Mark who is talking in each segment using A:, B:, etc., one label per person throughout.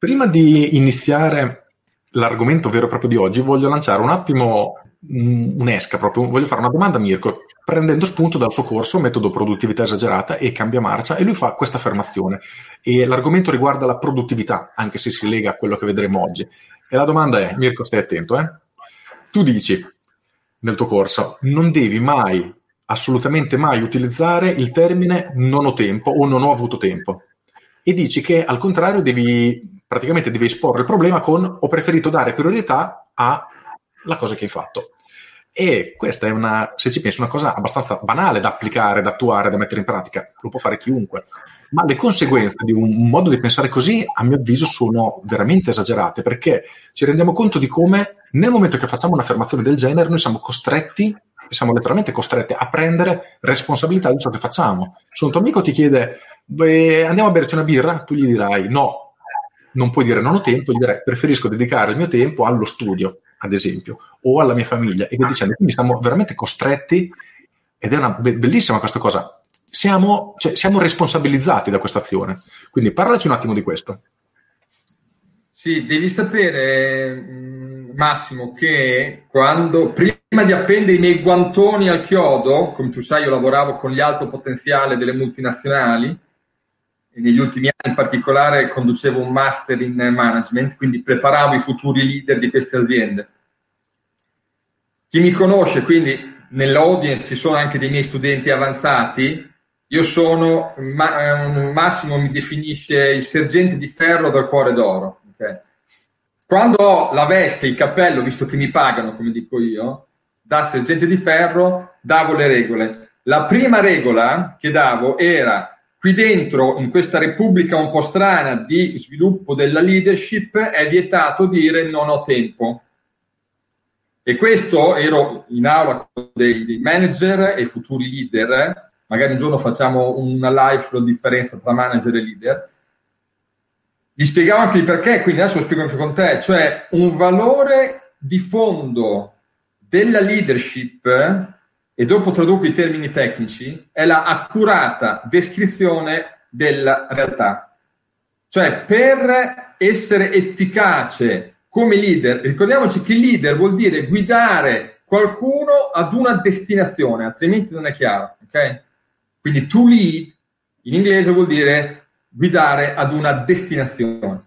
A: Prima di iniziare l'argomento vero e proprio di oggi, voglio lanciare un attimo un'esca proprio, voglio fare una domanda a Mirko, prendendo spunto dal suo corso Metodo Produttività Esagerata e Cambia Marcia, e lui fa questa affermazione. E l'argomento riguarda la produttività, anche se si lega a quello che vedremo oggi. E la domanda è, Mirko, stai attento, eh? Tu dici nel tuo corso, non devi mai, assolutamente mai utilizzare il termine non ho tempo o non ho avuto tempo. E dici che al contrario devi, praticamente devi esporre il problema con ho preferito dare priorità alla cosa che hai fatto. E questa è una, se ci pensi, una cosa abbastanza banale da applicare, da attuare, da mettere in pratica. Lo può fare chiunque. Ma le conseguenze di un modo di pensare così, a mio avviso, sono veramente esagerate perché ci rendiamo conto di come nel momento che facciamo un'affermazione del genere, noi siamo costretti, siamo letteralmente costretti a prendere responsabilità di ciò che facciamo. Se un tuo amico ti chiede andiamo a berci una birra, tu gli dirai no, non puoi dire non ho tempo, gli direi preferisco dedicare il mio tempo allo studio, ad esempio, o alla mia famiglia, e via dicendo. Quindi siamo veramente costretti, ed è una be- bellissima questa cosa, siamo, cioè, siamo responsabilizzati da questa azione. Quindi parlaci un attimo di questo.
B: Sì, devi sapere, mm, Massimo, che quando prima di appendere i miei guantoni al chiodo, come tu sai, io lavoravo con gli alto potenziale delle multinazionali, negli ultimi anni in particolare conducevo un master in management, quindi preparavo i futuri leader di queste aziende. Chi mi conosce, quindi nell'audience ci sono anche dei miei studenti avanzati, io sono, ma, Massimo mi definisce il sergente di ferro dal cuore d'oro. Okay? Quando ho la veste, il cappello, visto che mi pagano, come dico io, da sergente di ferro, davo le regole. La prima regola che davo era Qui dentro, in questa repubblica un po' strana di sviluppo della leadership, è vietato dire non ho tempo. E questo ero in aula con dei, dei manager e futuri leader, magari un giorno facciamo una live sulla differenza tra manager e leader. Gli spiegavo anche il perché, quindi adesso lo spiego anche con te, cioè un valore di fondo della leadership e dopo traduco i termini tecnici, è la accurata descrizione della realtà. Cioè, per essere efficace come leader, ricordiamoci che leader vuol dire guidare qualcuno ad una destinazione, altrimenti non è chiaro. Okay? Quindi to lead in inglese vuol dire guidare ad una destinazione.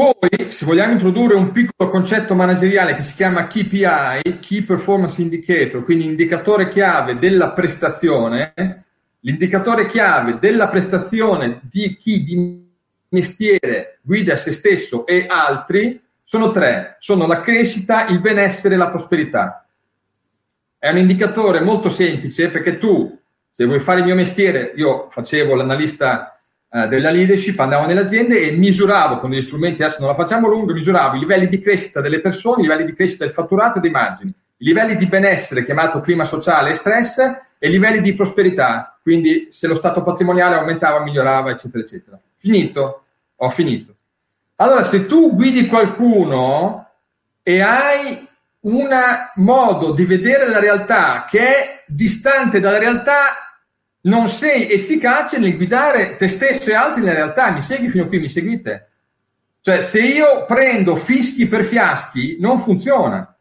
B: Poi, se vogliamo introdurre un piccolo concetto manageriale che si chiama KPI, Key Performance Indicator, quindi indicatore chiave della prestazione, l'indicatore chiave della prestazione di chi di mestiere guida se stesso e altri sono tre, sono la crescita, il benessere e la prosperità. È un indicatore molto semplice perché tu, se vuoi fare il mio mestiere, io facevo l'analista eh, della leadership, andavo nelle aziende e misuravo con degli strumenti, adesso non la facciamo lungo, misuravo i livelli di crescita delle persone, i livelli di crescita del fatturato e dei margini, i livelli di benessere chiamato clima sociale e stress e i livelli di prosperità, quindi se lo stato patrimoniale aumentava, migliorava, eccetera, eccetera. Finito? Ho finito. Allora, se tu guidi qualcuno e hai un modo di vedere la realtà che è distante dalla realtà, non sei efficace nel guidare te stesso e altri nella realtà. Mi segui fino a qui, mi seguite? Cioè, se io prendo fischi per fiaschi, non funziona.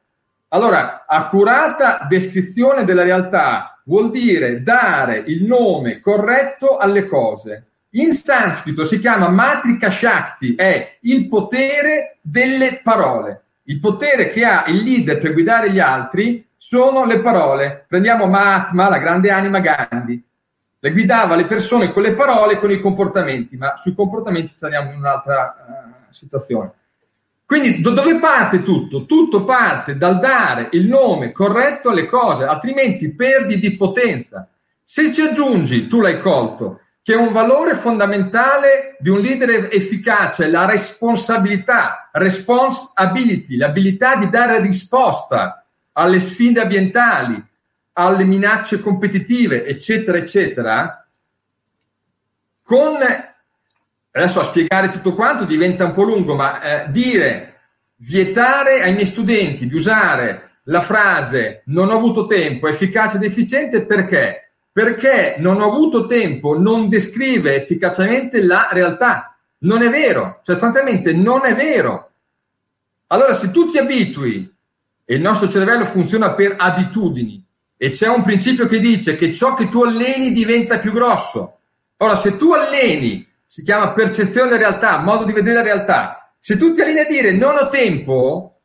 B: Allora, accurata descrizione della realtà vuol dire dare il nome corretto alle cose. In sanscrito si chiama Matrika Shakti, è il potere delle parole. Il potere che ha il leader per guidare gli altri sono le parole. Prendiamo Mahatma, la grande anima Gandhi le guidava le persone con le parole e con i comportamenti, ma sui comportamenti saliamo in un'altra uh, situazione. Quindi do- dove parte tutto? Tutto parte dal dare il nome corretto alle cose, altrimenti perdi di potenza. Se ci aggiungi, tu l'hai colto, che un valore fondamentale di un leader efficace è la responsabilità, responsibility, l'abilità di dare risposta alle sfide ambientali, alle minacce competitive, eccetera, eccetera, con adesso a spiegare tutto quanto diventa un po' lungo, ma eh, dire vietare ai miei studenti di usare la frase non ho avuto tempo, efficace ed efficiente perché? Perché non ho avuto tempo non descrive efficacemente la realtà. Non è vero, sostanzialmente non è vero. Allora se tu ti abitui e il nostro cervello funziona per abitudini e c'è un principio che dice che ciò che tu alleni diventa più grosso. Ora se tu alleni, si chiama percezione della realtà, modo di vedere la realtà, se tu ti alleni a dire non ho tempo,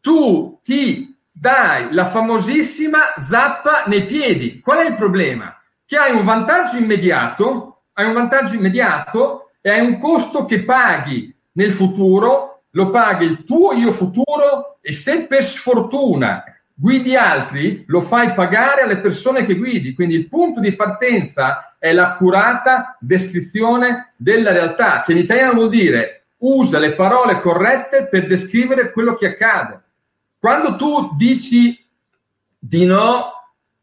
B: tu ti dai la famosissima zappa nei piedi. Qual è il problema? Che hai un vantaggio immediato, hai un vantaggio immediato e hai un costo che paghi nel futuro, lo paghi il tuo io futuro e se per sfortuna guidi altri, lo fai pagare alle persone che guidi. Quindi il punto di partenza è l'accurata descrizione della realtà, che in italiano vuol dire usa le parole corrette per descrivere quello che accade. Quando tu dici di no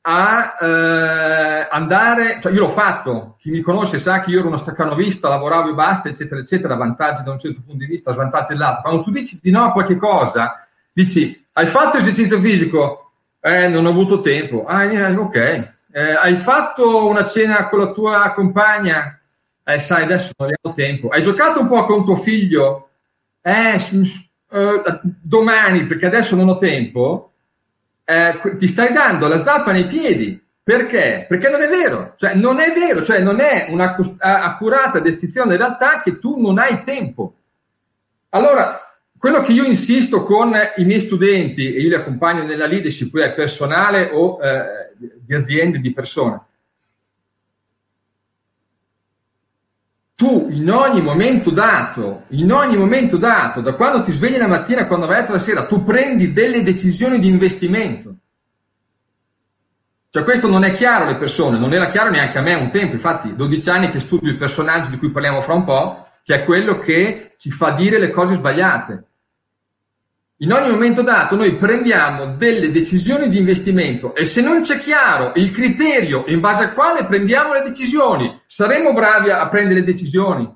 B: a eh, andare, cioè io l'ho fatto, chi mi conosce sa che io ero uno staccanovista, lavoravo e basta, eccetera, eccetera, vantaggi da un certo punto di vista, svantaggi dall'altro. Quando tu dici di no a qualche cosa, dici, hai fatto esercizio fisico? Eh, non ho avuto tempo. Ah, eh, ok. Eh, hai fatto una cena con la tua compagna? Eh, sai, adesso non abbiamo tempo. Hai giocato un po' con tuo figlio? Eh, uh, domani, perché adesso non ho tempo, eh, ti stai dando la zappa nei piedi. Perché? Perché non è vero, cioè non è vero, cioè non è un'accurata descrizione della realtà che tu non hai tempo. Allora, quello che io insisto con i miei studenti, e io li accompagno nella leadership, poi è personale o eh, di aziende, di persone, tu in ogni momento dato, in ogni momento dato, da quando ti svegli la mattina a quando vai a la sera, tu prendi delle decisioni di investimento. Cioè questo non è chiaro alle persone, non era chiaro neanche a me un tempo, infatti 12 anni che studio il personaggio di cui parliamo fra un po', che è quello che ci fa dire le cose sbagliate in ogni momento dato noi prendiamo delle decisioni di investimento e se non c'è chiaro il criterio in base al quale prendiamo le decisioni, saremo bravi a prendere decisioni?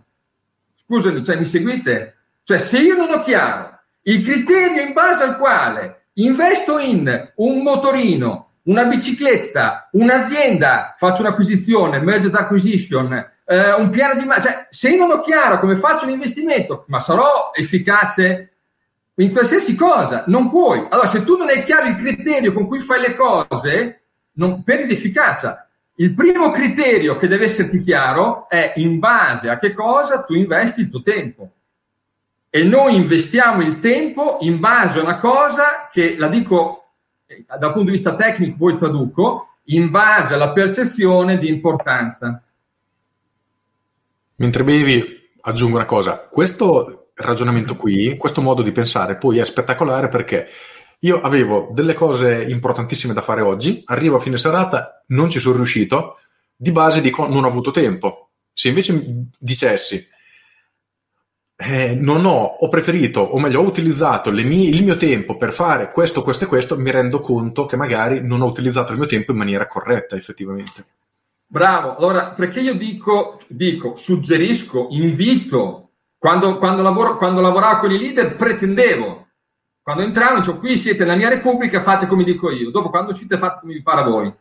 B: Scusami, cioè, mi seguite? Cioè, se io non ho chiaro il criterio in base al quale investo in un motorino, una bicicletta, un'azienda, faccio un'acquisizione, merger acquisition, eh, un piano di... Cioè, se io non ho chiaro come faccio l'investimento, ma sarò efficace in qualsiasi cosa, non puoi. Allora, se tu non hai chiaro il criterio con cui fai le cose, non perdi efficacia. Il primo criterio che deve esserti chiaro è in base a che cosa tu investi il tuo tempo. E noi investiamo il tempo in base a una cosa che, la dico eh, dal punto di vista tecnico, poi traduco, in base alla percezione di importanza.
A: Mentre bevi, aggiungo una cosa. Questo ragionamento qui, questo modo di pensare poi è spettacolare perché io avevo delle cose importantissime da fare oggi, arrivo a fine serata, non ci sono riuscito, di base dico non ho avuto tempo. Se invece dicessi eh, non ho, ho preferito, o meglio, ho utilizzato mie, il mio tempo per fare questo, questo e questo, mi rendo conto che magari non ho utilizzato il mio tempo in maniera corretta, effettivamente.
B: Bravo, allora perché io dico, dico suggerisco, invito quando, quando, lavoro, quando lavoravo con i leader pretendevo, quando entravano, dicevo qui siete nella mia repubblica, fate come dico io, dopo quando uscite fate come vi pare a voi.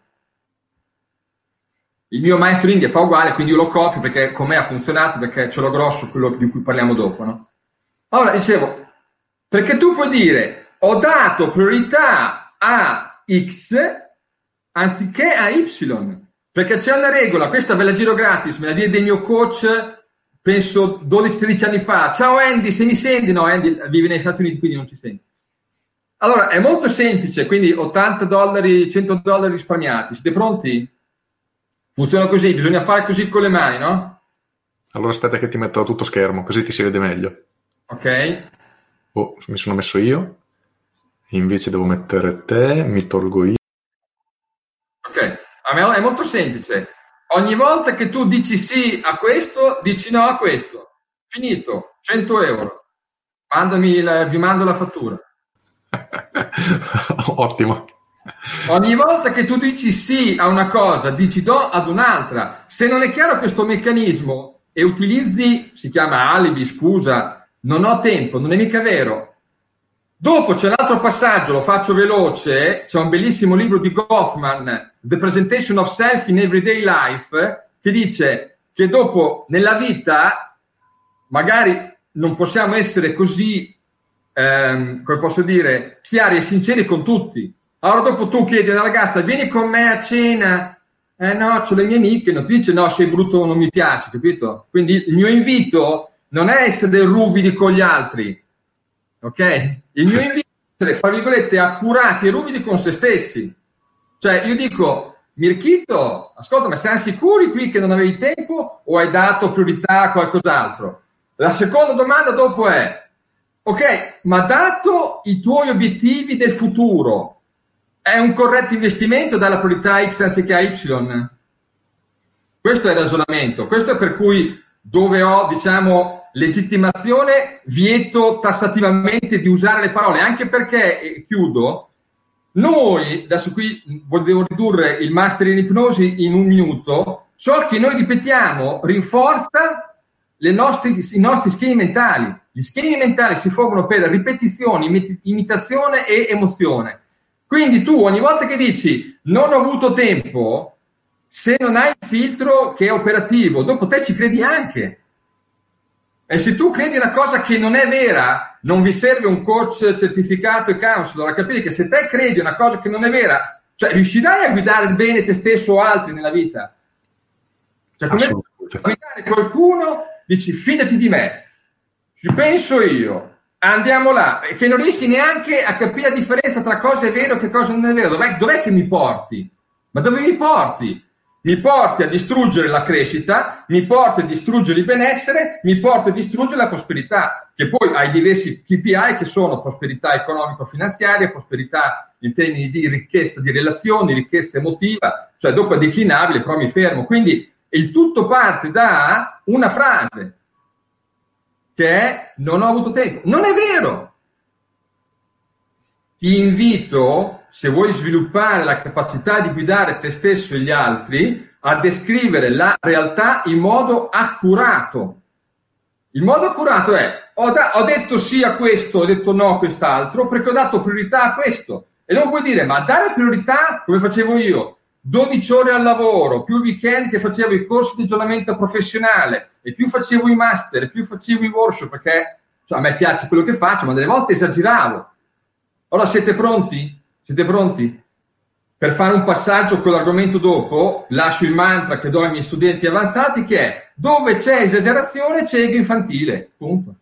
B: Il mio maestro India fa uguale, quindi io lo copio perché con me ha funzionato, perché ce l'ho grosso, quello di cui parliamo dopo. No? Allora, dicevo, perché tu puoi dire ho dato priorità a X anziché a Y, perché c'è una regola, questa ve la giro gratis, me la diede il mio coach penso 12-13 anni fa, ciao Andy, se mi senti? No, Andy vive negli Stati Uniti, quindi non ci senti. Allora, è molto semplice, quindi 80 dollari, 100 dollari risparmiati. Siete pronti? Funziona così, bisogna fare così con le mani, no?
A: Allora aspetta che ti metto a tutto schermo, così ti si vede meglio.
B: Ok.
A: Oh, mi sono messo io. Invece devo mettere te, mi tolgo io.
B: Ok, è molto semplice. Ogni volta che tu dici sì a questo, dici no a questo. Finito, 100 euro. Mandami la, vi mando la fattura.
A: Ottimo.
B: Ogni volta che tu dici sì a una cosa, dici no ad un'altra. Se non è chiaro questo meccanismo e utilizzi, si chiama alibi, scusa, non ho tempo, non è mica vero, Dopo c'è l'altro passaggio, lo faccio veloce, c'è un bellissimo libro di Goffman, The Presentation of Self in Everyday Life, che dice che dopo nella vita magari non possiamo essere così, ehm, come posso dire, chiari e sinceri con tutti. Allora dopo tu chiedi alla ragazza, vieni con me a cena, eh no, ho le mie amiche, non ti dice no, sei brutto, non mi piace, capito? Quindi il mio invito non è essere ruvidi con gli altri, ok? Il mio invito è essere, fra virgolette, accurati e ruvidi con se stessi. Cioè, io dico, Mirchito, ascolta, ma siamo sicuri qui che non avevi tempo o hai dato priorità a qualcos'altro? La seconda domanda dopo è, ok, ma dato i tuoi obiettivi del futuro, è un corretto investimento dalla priorità X anziché a Y? Questo è il ragionamento, questo è per cui dove ho, diciamo, legittimazione, vieto tassativamente di usare le parole, anche perché, e chiudo, noi, adesso qui volevo ridurre il master in ipnosi in un minuto, ciò che noi ripetiamo rinforza nostre, i nostri schemi mentali. Gli schemi mentali si formano per ripetizione, imitazione e emozione. Quindi tu ogni volta che dici non ho avuto tempo, se non hai il filtro che è operativo, dopo te ci credi anche. E se tu credi una cosa che non è vera, non vi serve un coach certificato e counselor a capire che se te credi una cosa che non è vera, cioè riuscirai a guidare bene te stesso o altri nella vita. Cioè, come guidare qualcuno, dici fidati di me, ci penso io, andiamo là, che non riesci neanche a capire la differenza tra cosa è vero e che cosa non è vero. Dov'è, dov'è che mi porti? Ma dove mi porti? Mi porti a distruggere la crescita, mi porti a distruggere il benessere, mi porti a distruggere la prosperità, che poi hai diversi KPI che sono prosperità economico-finanziaria, prosperità in termini di ricchezza di relazioni, ricchezza emotiva, cioè dopo è declinabile, però mi fermo. Quindi il tutto parte da una frase che è non ho avuto tempo. Non è vero! Ti invito se vuoi sviluppare la capacità di guidare te stesso e gli altri, a descrivere la realtà in modo accurato. Il modo accurato è ho, da- ho detto sì a questo, ho detto no a quest'altro, perché ho dato priorità a questo. E non puoi dire, ma dare priorità come facevo io, 12 ore al lavoro, più weekend che facevo i corsi di aggiornamento professionale, e più facevo i master, più facevo i workshop, perché cioè, a me piace quello che faccio, ma delle volte esageravo. Ora siete pronti? Siete pronti? Per fare un passaggio con l'argomento dopo, lascio il mantra che do ai miei studenti avanzati che è dove c'è esagerazione c'è ego infantile. Punto.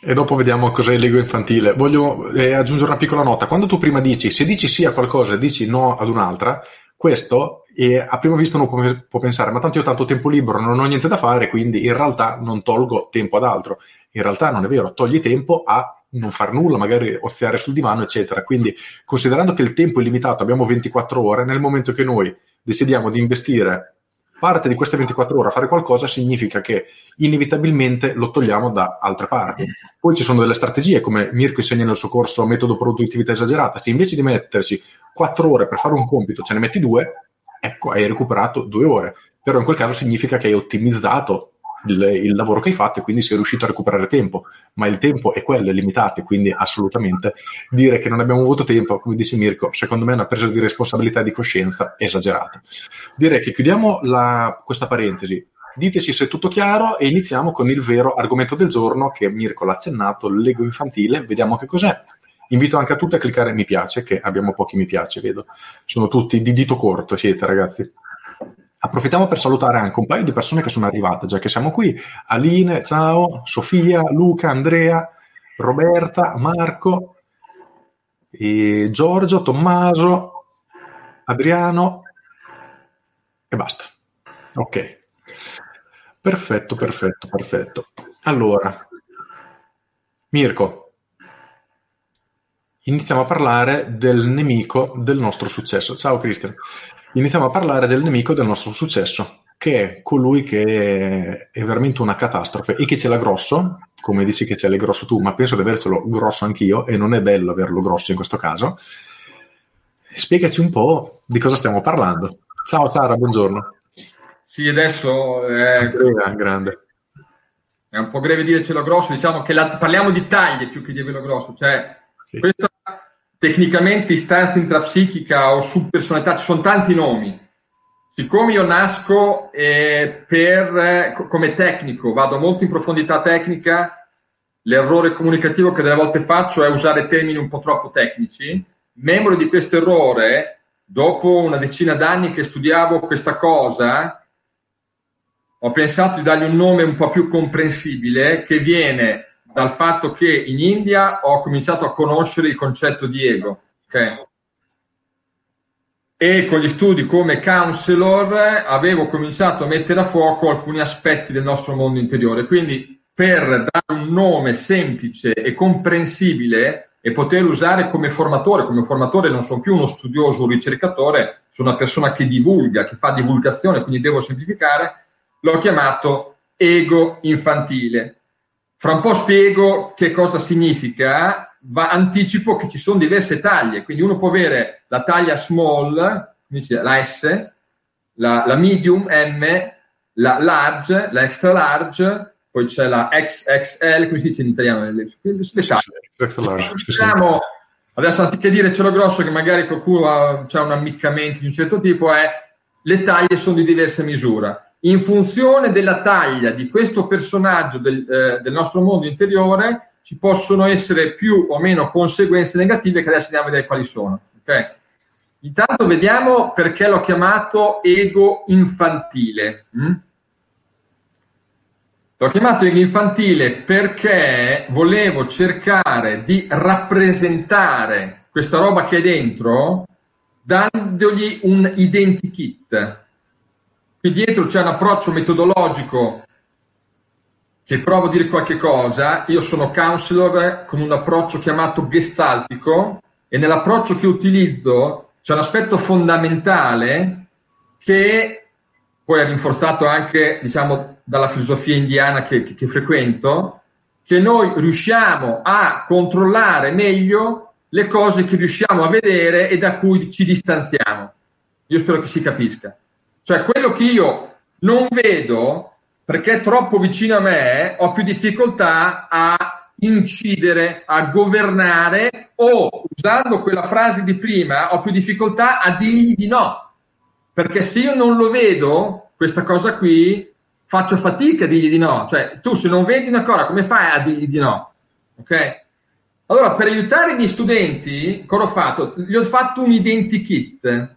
A: E dopo vediamo cos'è l'ego infantile. Voglio eh, aggiungere una piccola nota. Quando tu prima dici, se dici sì a qualcosa e dici no ad un'altra, questo eh, a prima vista uno può, può, pensare, ma tanto io ho tanto tempo libero, non ho niente da fare, quindi in realtà non tolgo tempo ad altro. In realtà non è vero, togli tempo a non far nulla, magari oziare sul divano, eccetera. Quindi, considerando che il tempo è limitato, abbiamo 24 ore, nel momento che noi decidiamo di investire parte di queste 24 ore a fare qualcosa, significa che inevitabilmente lo togliamo da altre parti. Poi ci sono delle strategie, come Mirko insegna nel suo corso Metodo Produttività Esagerata. Se invece di metterci 4 ore per fare un compito ce ne metti 2, ecco, hai recuperato 2 ore. Però in quel caso significa che hai ottimizzato il, il, lavoro che hai fatto e quindi sei riuscito a recuperare tempo, ma il tempo è quello, è limitato, quindi assolutamente dire che non abbiamo avuto tempo, come dice Mirko, secondo me è una presa di responsabilità e di coscienza esagerata. Direi che chiudiamo la, questa parentesi, diteci se è tutto chiaro e iniziamo con il vero argomento del giorno che Mirko l'ha accennato, l'ego infantile, vediamo che cos'è. Invito anche a tutti a cliccare mi piace, che abbiamo pochi mi piace, vedo. Sono tutti di dito corto, siete ragazzi. Approfittiamo per salutare anche un paio di persone che sono arrivate, già che siamo qui. Aline, ciao, Sofia, Luca, Andrea, Roberta, Marco, Giorgio, Tommaso, Adriano e basta. Ok. Perfetto, perfetto, perfetto. Allora, Mirko, iniziamo a parlare del nemico del nostro successo. Ciao Cristian iniziamo a parlare del nemico del nostro successo, che è colui che è veramente una catastrofe e che ce l'ha grosso, come dici che ce l'hai grosso tu, ma penso di avercelo grosso anch'io e non è bello averlo grosso in questo caso. Spiegaci un po' di cosa stiamo parlando. Ciao Sara, buongiorno.
B: Sì, adesso è,
A: greve, grande.
B: è un po' greve dire ce l'ho grosso, diciamo che la, parliamo di taglie più che di averlo grosso, cioè sì. questa tecnicamente istanza intrapsichica o subpersonalità, ci sono tanti nomi. siccome io nasco eh, per, come tecnico, vado molto in profondità tecnica, l'errore comunicativo che delle volte faccio è usare termini un po' troppo tecnici. Membro di questo errore, dopo una decina d'anni che studiavo questa cosa, ho pensato di dargli un nome un po' più comprensibile che viene dal fatto che in India ho cominciato a conoscere il concetto di ego. Okay? e con gli studi come counselor avevo cominciato a mettere a fuoco alcuni aspetti del nostro mondo interiore. Quindi per dare un nome semplice e comprensibile e poter usare come formatore, come formatore non sono più uno studioso, un ricercatore, sono una persona che divulga, che fa divulgazione, quindi devo semplificare, l'ho chiamato ego infantile. Fra un po' spiego che cosa significa va, anticipo che ci sono diverse taglie, quindi uno può avere la taglia small, la S, la, la medium M, la large, la extra large, poi c'è la XXL, come si dice in italiano? Le, le taglie. Diciamo, adesso anziché dire cielo grosso che magari qualcuno ha, ha un ammiccamento di un certo tipo, è le taglie sono di diversa misura. In funzione della taglia di questo personaggio del, eh, del nostro mondo interiore, ci possono essere più o meno conseguenze negative che adesso andiamo a vedere quali sono. Okay? Intanto vediamo perché l'ho chiamato ego infantile. Mm? L'ho chiamato ego infantile perché volevo cercare di rappresentare questa roba che è dentro dandogli un identikit. Qui dietro c'è un approccio metodologico che provo a dire qualche cosa, io sono counselor con un approccio chiamato gestaltico e nell'approccio che utilizzo c'è un aspetto fondamentale che poi è rinforzato anche diciamo, dalla filosofia indiana che, che, che frequento, che noi riusciamo a controllare meglio le cose che riusciamo a vedere e da cui ci distanziamo. Io spero che si capisca. Cioè quello che io non vedo perché troppo vicino a me ho più difficoltà a incidere, a governare o, usando quella frase di prima, ho più difficoltà a dirgli di no. Perché se io non lo vedo, questa cosa qui, faccio fatica a dirgli di no. Cioè, tu se non vedi una cosa, come fai a dirgli di no? Ok? Allora, per aiutare i miei studenti, cosa ho fatto? Gli ho fatto un identikit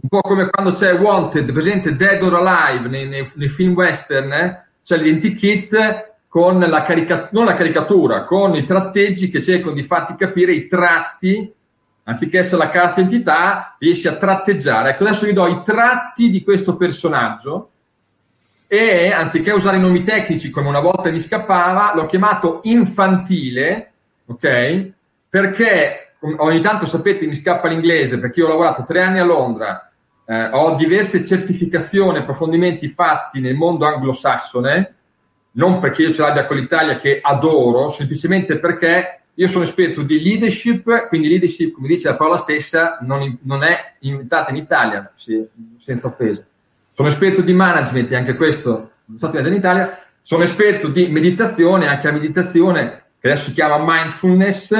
B: un po' come quando c'è Wanted, presente Dead or Alive nei, nei, nei film western, eh? c'è l'identikit con la caricatura, non la caricatura, con i tratteggi che cercano di farti capire i tratti, anziché essere la carta identità, riesci a tratteggiare. Ecco, adesso vi do i tratti di questo personaggio e anziché usare i nomi tecnici come una volta mi scappava, l'ho chiamato infantile, ok? Perché ogni tanto sapete mi scappa l'inglese perché io ho lavorato tre anni a Londra eh, ho diverse certificazioni approfondimenti fatti nel mondo anglosassone, non perché io ce l'abbia con l'Italia che adoro, semplicemente perché io sono esperto di leadership, quindi leadership, come dice la parola stessa, non, non è inventata in Italia, senza offesa. Sono esperto di management, anche questo non stato in Italia. Sono esperto di meditazione, anche la meditazione, che adesso si chiama mindfulness,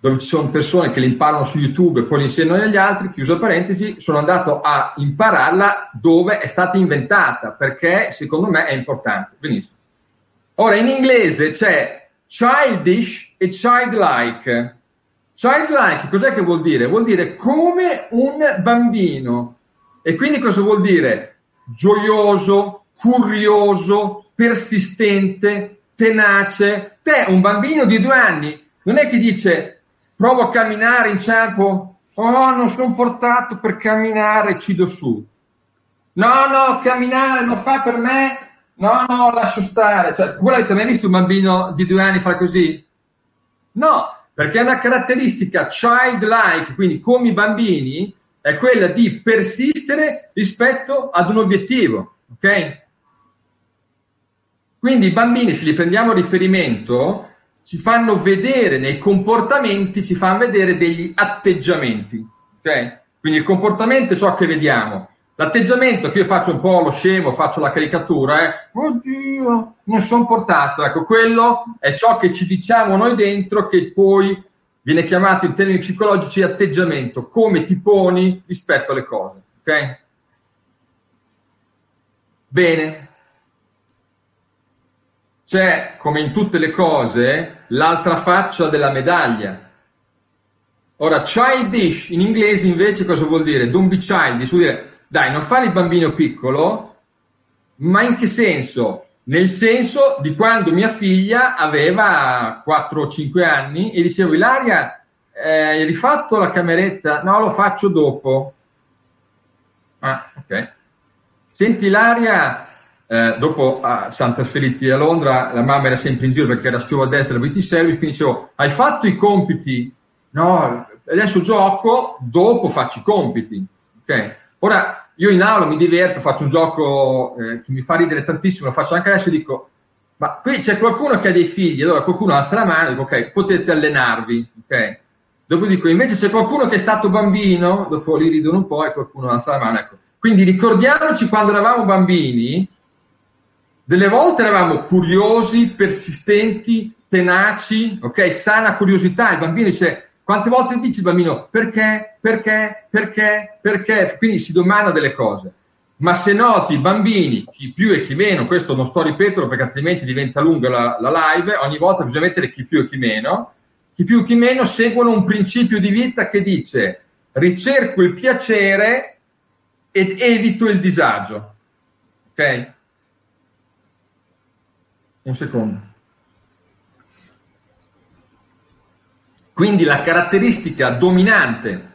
B: dove ci sono persone che le imparano su YouTube e poi le insegnano agli altri, chiuso parentesi, sono andato a impararla dove è stata inventata, perché secondo me è importante. Benissimo. Ora, in inglese c'è childish e childlike. Childlike cos'è che vuol dire? Vuol dire come un bambino. E quindi cosa vuol dire? Gioioso, curioso, persistente, tenace. Te, un bambino di due anni, non è che dice provo a camminare, inciampo, oh non sono portato per camminare, ci do su. No, no, camminare non fa per me, no, no, lascio stare. Cioè, voi avete mai visto un bambino di due anni fare così? No, perché è una caratteristica childlike, quindi come i bambini, è quella di persistere rispetto ad un obiettivo, ok? Quindi i bambini, se li prendiamo a riferimento, ci fanno vedere nei comportamenti, ci fanno vedere degli atteggiamenti. Okay? Quindi il comportamento è ciò che vediamo. L'atteggiamento che io faccio un po' lo scemo, faccio la caricatura, è oddio, non sono portato. Ecco, quello è ciò che ci diciamo noi dentro che poi viene chiamato in termini psicologici atteggiamento, come ti poni rispetto alle cose. Okay? Bene. C'è, come in tutte le cose, l'altra faccia della medaglia. Ora, childish in inglese invece cosa vuol dire? Don't be childish, vuol dire, dai, non fare il bambino piccolo, ma in che senso? Nel senso di quando mia figlia aveva 4 o 5 anni e dicevo, Ilaria, eh, hai rifatto la cameretta? No, lo faccio dopo. Ah, ok. Senti Ilaria, eh, dopo ah, siamo trasferiti a Londra, la mamma era sempre in giro perché era schiova a destra del BT Service, quindi dicevo, hai fatto i compiti? No, adesso gioco, dopo faccio i compiti. Ok. Ora, io in aula mi diverto, faccio un gioco eh, che mi fa ridere tantissimo, lo faccio anche adesso e dico, ma qui c'è qualcuno che ha dei figli, allora qualcuno alza la mano e dico, ok, potete allenarvi, ok? Dopo dico, invece c'è qualcuno che è stato bambino, dopo li ridono un po' e qualcuno alza la mano, ecco. Quindi ricordiamoci quando eravamo bambini, delle volte eravamo curiosi, persistenti, tenaci, ok? Sana curiosità, il bambino dice, quante volte dici bambino perché, perché, perché, perché? Quindi si domanda delle cose. Ma se noti i bambini, chi più e chi meno, questo non sto ripeterlo perché altrimenti diventa lunga la, la live, ogni volta bisogna mettere chi più e chi meno, chi più e chi meno seguono un principio di vita che dice ricerco il piacere ed evito il disagio. Ok? Un secondo. Quindi la caratteristica dominante,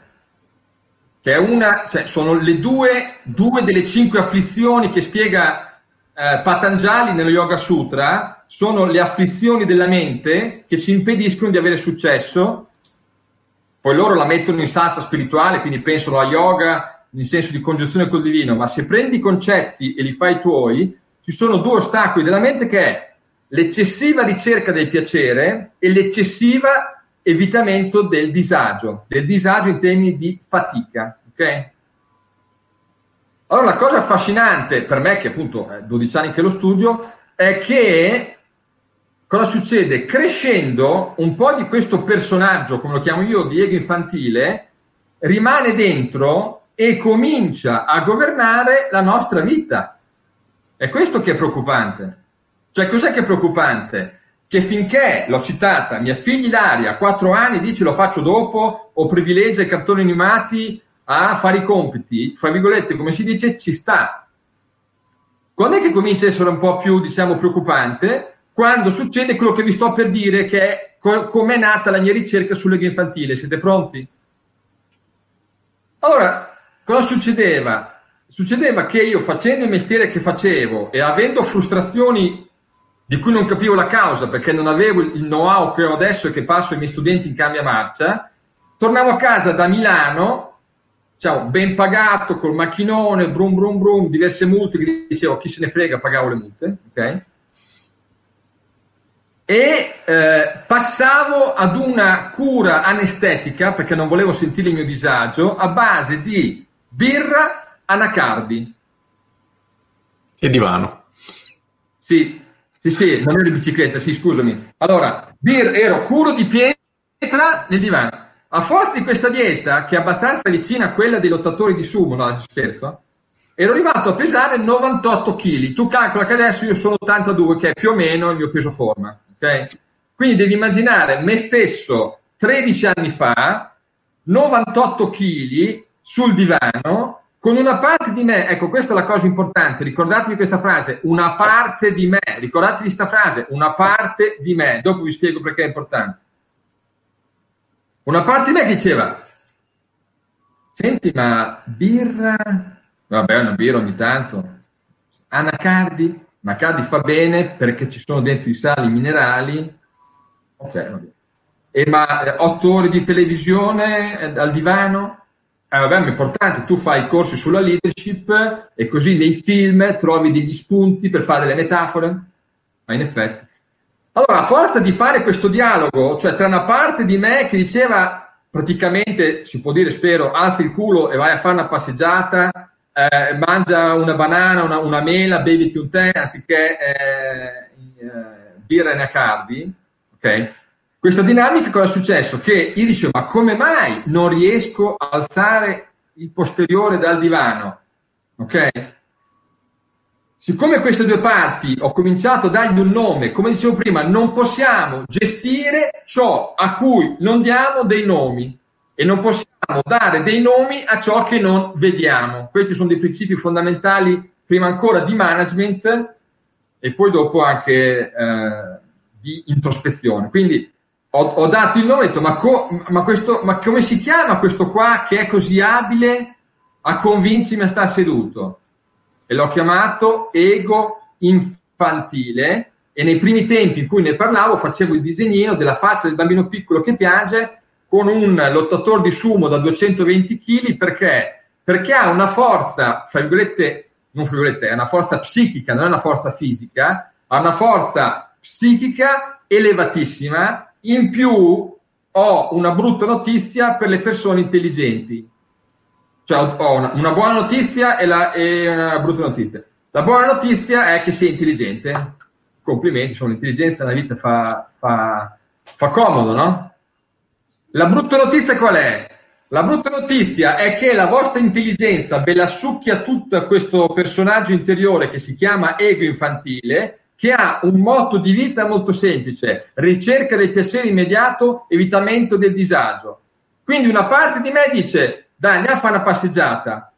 B: che è una, cioè sono le due, due delle cinque afflizioni che spiega eh, Patanjali nello Yoga Sutra, sono le afflizioni della mente che ci impediscono di avere successo. Poi loro la mettono in salsa spirituale, quindi pensano a yoga nel senso di congiunzione col divino, ma se prendi i concetti e li fai tuoi, ci sono due ostacoli della mente che è l'eccessiva ricerca del piacere e l'eccessiva evitamento del disagio, del disagio in termini di fatica. Ok? Allora, la cosa affascinante per me, che appunto è 12 anni che lo studio, è che cosa succede? Crescendo, un po' di questo personaggio, come lo chiamo io, Diego Infantile, rimane dentro e comincia a governare la nostra vita. È questo che è preoccupante. Cioè, cos'è che è preoccupante? che finché l'ho citata, mia figlia Ilaria, a 4 anni, dice lo faccio dopo, o privilegia i cartoni animati a fare i compiti, fra virgolette, come si dice, ci sta. Quando è che comincia a essere un po' più, diciamo, preoccupante? Quando succede quello che vi sto per dire, che è co- come nata la mia ricerca sulle sull'ega infantile. Siete pronti? Allora, cosa succedeva? Succedeva che io facendo il mestiere che facevo e avendo frustrazioni di cui non capivo la causa perché non avevo il know-how che ho adesso e che passo ai miei studenti in cambia marcia, tornavo a casa da Milano, diciamo, ben pagato, col macchinone, brum brum brum, diverse multe, che dicevo chi se ne frega, pagavo le multe, ok? E eh, passavo ad una cura anestetica, perché non volevo sentire il mio disagio, a base di birra, anacardi.
A: E divano.
B: Sì, sì, sì, non ero in bicicletta, sì, scusami. Allora, bir, ero curo di pietra nel divano. A forza di questa dieta, che è abbastanza vicina a quella dei lottatori di sumo, no, scherzo, ero arrivato a pesare 98 kg. Tu calcola che adesso io sono 82, che è più o meno il mio peso forma. Okay? Quindi devi immaginare me stesso 13 anni fa, 98 kg sul divano, con una parte di me, ecco questa è la cosa importante, ricordatevi questa frase, una parte di me, ricordatevi questa frase, una parte di me, dopo vi spiego perché è importante. Una parte di me diceva, senti ma birra, vabbè una birra ogni tanto, anacardi, anacardi fa bene perché ci sono dentro i sali minerali, ok, vabbè. E ma eh, otto ore di televisione eh, al divano? Eh, vabbè, ma è importante, tu fai corsi sulla leadership e così nei film trovi degli spunti per fare delle metafore, ma in effetti. Allora, a forza di fare questo dialogo, cioè tra una parte di me che diceva praticamente, si può dire, spero, alza il culo e vai a fare una passeggiata, eh, mangia una banana, una, una, mela, beviti un tè, anziché eh, eh, birra e nacardi, ok? Questa dinamica cosa è successo? Che io dicevo, ma come mai non riesco a alzare il posteriore dal divano? Ok? siccome queste due parti ho cominciato a dargli un nome, come dicevo prima, non possiamo gestire ciò a cui non diamo dei nomi e non possiamo dare dei nomi a ciò che non vediamo. Questi sono dei principi fondamentali, prima ancora di management e poi dopo anche eh, di introspezione. Quindi ho, ho, dato il nome ho detto, ma, co- ma, questo, ma come si chiama questo qua che è così abile a convincermi a stare seduto? e l'ho chiamato ego infantile e nei primi tempi in cui ne parlavo facevo il disegnino della faccia del bambino piccolo che piange con un lottatore di sumo da 220 kg perché? Perché ha una forza, fra virgolette, non fra virgolette, è una forza psichica, non è una forza fisica, ha una forza psichica elevatissima, in più ho una brutta notizia per le persone intelligenti. Cioè, ho una, una buona notizia e, la, e, una brutta notizia. La buona notizia è che sei intelligente. Complimenti, sono l'intelligenza nella vita fa, fa, fa comodo, no? La brutta notizia qual è? La brutta notizia è che la vostra intelligenza ve la succhia tutto questo personaggio interiore che si chiama ego infantile, che ha un motto di vita molto semplice, ricerca del piacere immediato, evitamento del disagio. Quindi una parte di me dice dai, andiamo a fare una passeggiata.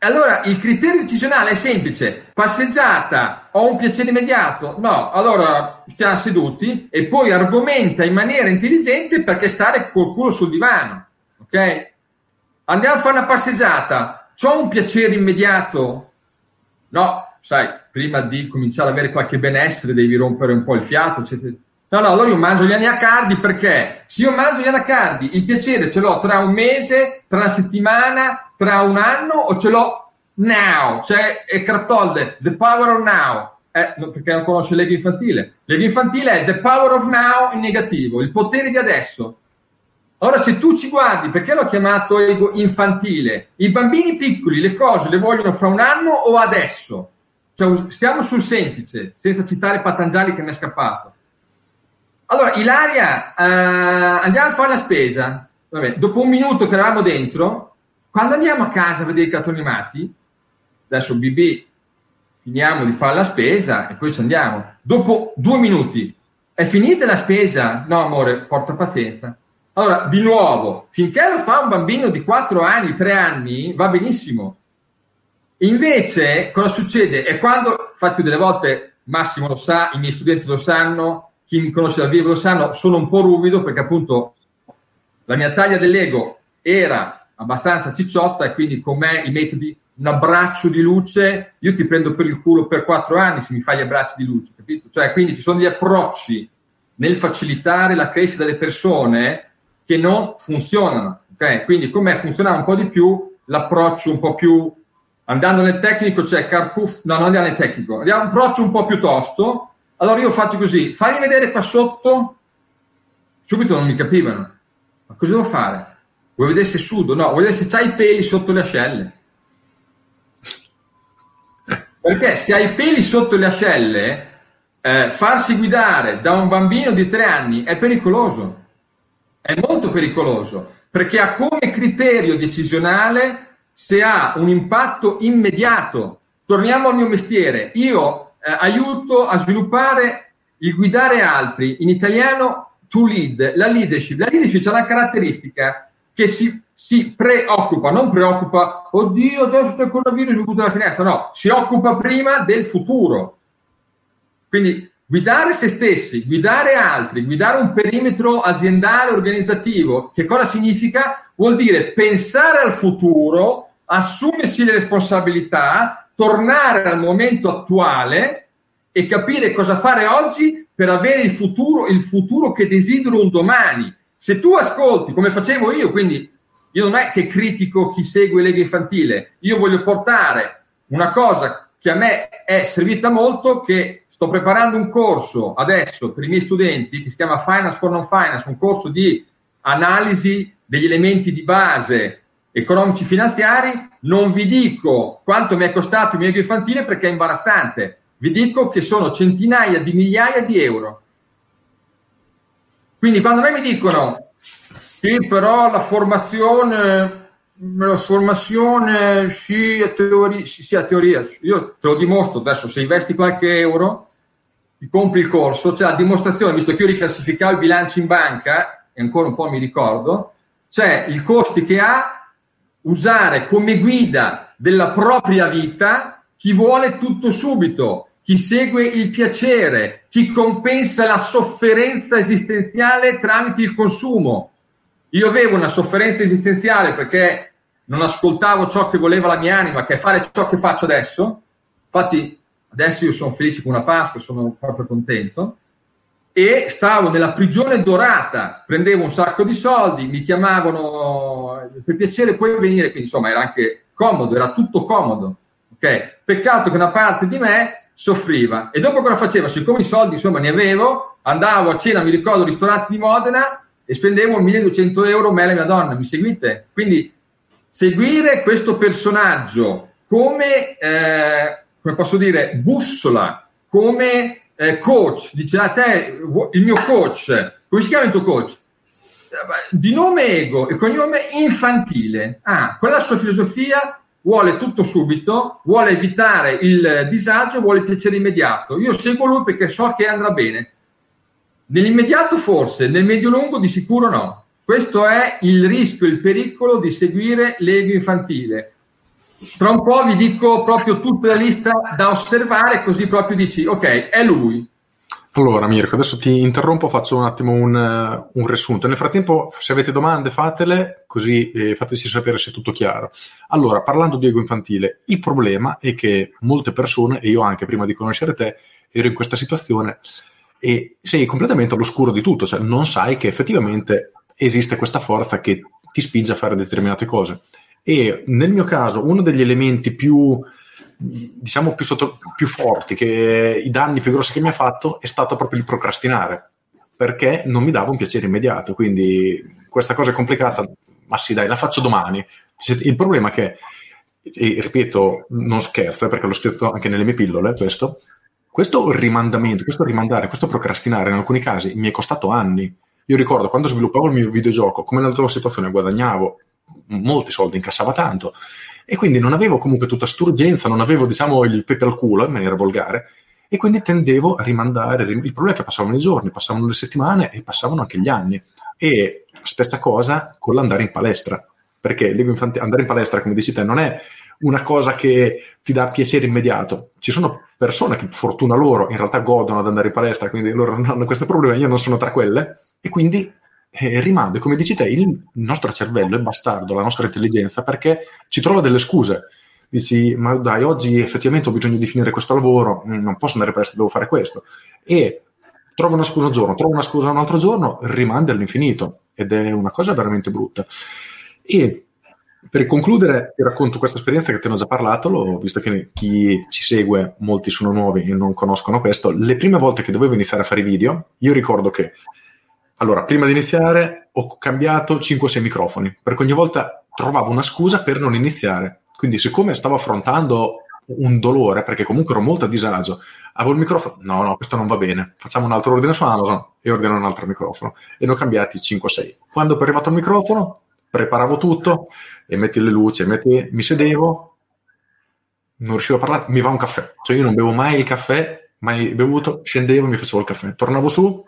B: Allora, il criterio decisionale è semplice. Passeggiata, ho un piacere immediato? No, allora stiamo seduti e poi argomenta in maniera intelligente perché stare col culo sul divano. Ok? Andiamo a fare una passeggiata. C'ho un piacere immediato? No, sai, prima di cominciare ad avere qualche benessere devi rompere un po' il fiato, eccetera. No, no, allora io mangio gli anacardi perché se io mangio gli anacardi il piacere ce l'ho tra un mese, tra una settimana, tra un anno o ce l'ho now, cioè è Crattolde, the power of now. Eh, perché non conosce l'ego infantile. L'ego infantile è the power of now in negativo, il potere di adesso. Ora, se tu ci guardi, perché l'ho chiamato ego infantile? I bambini piccoli le cose le vogliono fra un anno o adesso? Cioè, stiamo sul semplice, senza citare Patangiali che mi è scappato. Allora, Ilaria, eh, andiamo a fare la spesa. Vabbè, dopo un minuto che eravamo dentro, quando andiamo a casa a vedere i cartoni animati, adesso BB, finiamo di fare la spesa e poi ci andiamo. Dopo due minuti, è finita la spesa? No, amore, porta pazienza. Allora, di nuovo, finché lo fa un bambino di 4 anni, 3 anni, va benissimo. Invece, cosa succede? È quando, infatti delle volte, Massimo lo sa, i miei studenti lo sanno, chi mi conosce dal vivo lo sanno, sono un po' ruvido perché appunto la mia taglia dell'ego era abbastanza cicciotta e quindi con me i metodi un abbraccio di luce, io ti prendo per il culo per quattro anni se mi fai gli abbracci di luce, capito? Cioè, quindi ci sono degli approcci nel facilitare la crescita delle persone che non funzionano, ok? Quindi con me funzionava un po' di più l'approccio un po' più andando nel tecnico, cioè Carpuff, no, non andiamo nel tecnico, andiamo un approccio un po' più tosto, allora io faccio così, fagli vedere qua sotto, subito non mi capivano. Ma cosa devo fare? Vuoi vedere se sudo? No, vuoi vedere se c'hai i peli sotto le ascelle. Perché se hai i peli sotto le ascelle, eh, farsi guidare da un bambino di tre anni è pericoloso. È molto pericoloso, perché ha come criterio decisionale se ha un impatto immediato. Torniamo al mio mestiere. Io eh, aiuto a sviluppare il guidare altri, in italiano to lead, la leadership. La leadership ha una caratteristica che si, si preoccupa, non preoccupa, oddio adesso c'è il coronavirus, mi butto la finestra, no, si occupa prima del futuro. Quindi guidare se stessi, guidare altri, guidare un perimetro aziendale, organizzativo, che cosa significa? Vuol dire pensare al futuro, assumersi le responsabilità, tornare al momento attuale e capire cosa fare oggi per avere il futuro, il futuro che desidero un domani. Se tu ascolti, come facevo io, quindi io non è che critico chi segue Lega Infantile, io voglio portare una cosa che a me è servita molto, che sto preparando un corso adesso per i miei studenti che si chiama Finance for Non Finance, un corso di analisi degli elementi di base economici finanziari, non vi dico quanto mi è costato il mio infantile perché è imbarazzante, vi dico che sono centinaia di migliaia di euro. Quindi quando a me mi dicono sì, però la formazione la formazione, sì, a teoria, sì, sì, teoria. Io te lo dimostro adesso, se investi qualche euro, ti compri il corso, c'è la dimostrazione, visto che io riclassificavo i bilanci in banca, e ancora un po' mi ricordo, c'è i costi che ha usare come guida della propria vita chi vuole tutto subito, chi segue il piacere, chi compensa la sofferenza esistenziale tramite il consumo. Io avevo una sofferenza esistenziale perché non ascoltavo ciò che voleva la mia anima, che è fare ciò che faccio adesso. Infatti, adesso io sono felice con una Pasqua, sono proprio contento. E stavo nella prigione dorata, prendevo un sacco di soldi, mi chiamavano per piacere puoi venire, quindi insomma era anche comodo, era tutto comodo. Okay? Peccato che una parte di me soffriva. E dopo cosa faceva? Siccome i soldi insomma ne avevo, andavo a cena, mi ricordo, al ristorante di Modena e spendevo 1200 euro me e la mia donna, mi seguite? Quindi seguire questo personaggio come, eh, come posso dire, bussola, come eh, coach, dice a te, il mio coach, come si chiama il tuo coach? Di nome ego e cognome infantile. Ah, qual è la sua filosofia? Vuole tutto subito, vuole evitare il disagio, vuole il piacere immediato. Io seguo lui perché so che andrà bene. Nell'immediato forse, nel medio-lungo di sicuro no. Questo è il rischio, il pericolo di seguire l'ego infantile. Tra un po' vi dico proprio tutta la lista da osservare, così proprio dici, ok, è lui.
A: Allora, Mirko, adesso ti interrompo, faccio un attimo un, un riassunto. Nel frattempo, se avete domande, fatele, così eh, fateci sapere se è tutto chiaro. Allora, parlando di ego infantile, il problema è che molte persone, e io anche prima di conoscere te, ero in questa situazione e sei completamente all'oscuro di tutto, cioè non sai che effettivamente esiste questa forza che ti spinge a fare determinate cose. E nel mio caso, uno degli elementi più, diciamo, più, sotto, più forti, che i danni più grossi che mi ha fatto, è stato proprio il procrastinare, perché non mi dava un piacere immediato. Quindi questa cosa è complicata, ma sì, dai, la faccio domani. Il problema è che, e ripeto, non scherzo, perché l'ho scritto anche nelle mie pillole, questo, questo rimandamento, questo rimandare, questo procrastinare in alcuni casi mi è costato anni io ricordo quando sviluppavo il mio videogioco, come nella tua situazione, guadagnavo molti soldi, incassava tanto e quindi non avevo comunque tutta quest'urgenza, non avevo diciamo il pepe al culo in maniera volgare e quindi tendevo a rimandare. Il problema è che passavano i giorni, passavano le settimane e passavano anche gli anni. E stessa cosa con l'andare in palestra, perché andare in palestra, come dici te, non è una cosa che ti dà piacere immediato. Ci sono persone che, fortuna loro, in realtà godono ad andare in palestra, quindi loro non hanno questo problema, io non sono tra quelle, e quindi eh, rimando. E come dici te, il nostro cervello è bastardo, la nostra intelligenza, perché ci trova delle scuse. Dici, ma dai, oggi effettivamente ho bisogno di finire questo lavoro, mm, non posso andare presto, devo fare questo. E trova una scusa un giorno, trova una scusa un altro giorno, rimanda all'infinito. Ed è una cosa veramente brutta. E per concludere, ti racconto questa esperienza che te ne ho già parlato, l'ho, visto che chi ci segue, molti sono nuovi e non conoscono questo. Le prime volte che dovevo iniziare a fare video, io ricordo che, allora, prima di iniziare ho cambiato 5-6 microfoni, perché ogni volta trovavo una scusa per non iniziare. Quindi, siccome stavo affrontando un dolore, perché comunque ero molto a disagio, avevo il microfono, no, no, questo non va bene, facciamo un altro ordine su Amazon e ordino un altro microfono. E ne ho cambiati 5-6. Quando è arrivato il microfono, preparavo tutto e metti le luci, metti, mi sedevo, non riuscivo a parlare, mi va un caffè. Cioè io non bevo mai il caffè, mai bevuto, scendevo mi facevo il caffè. Tornavo su,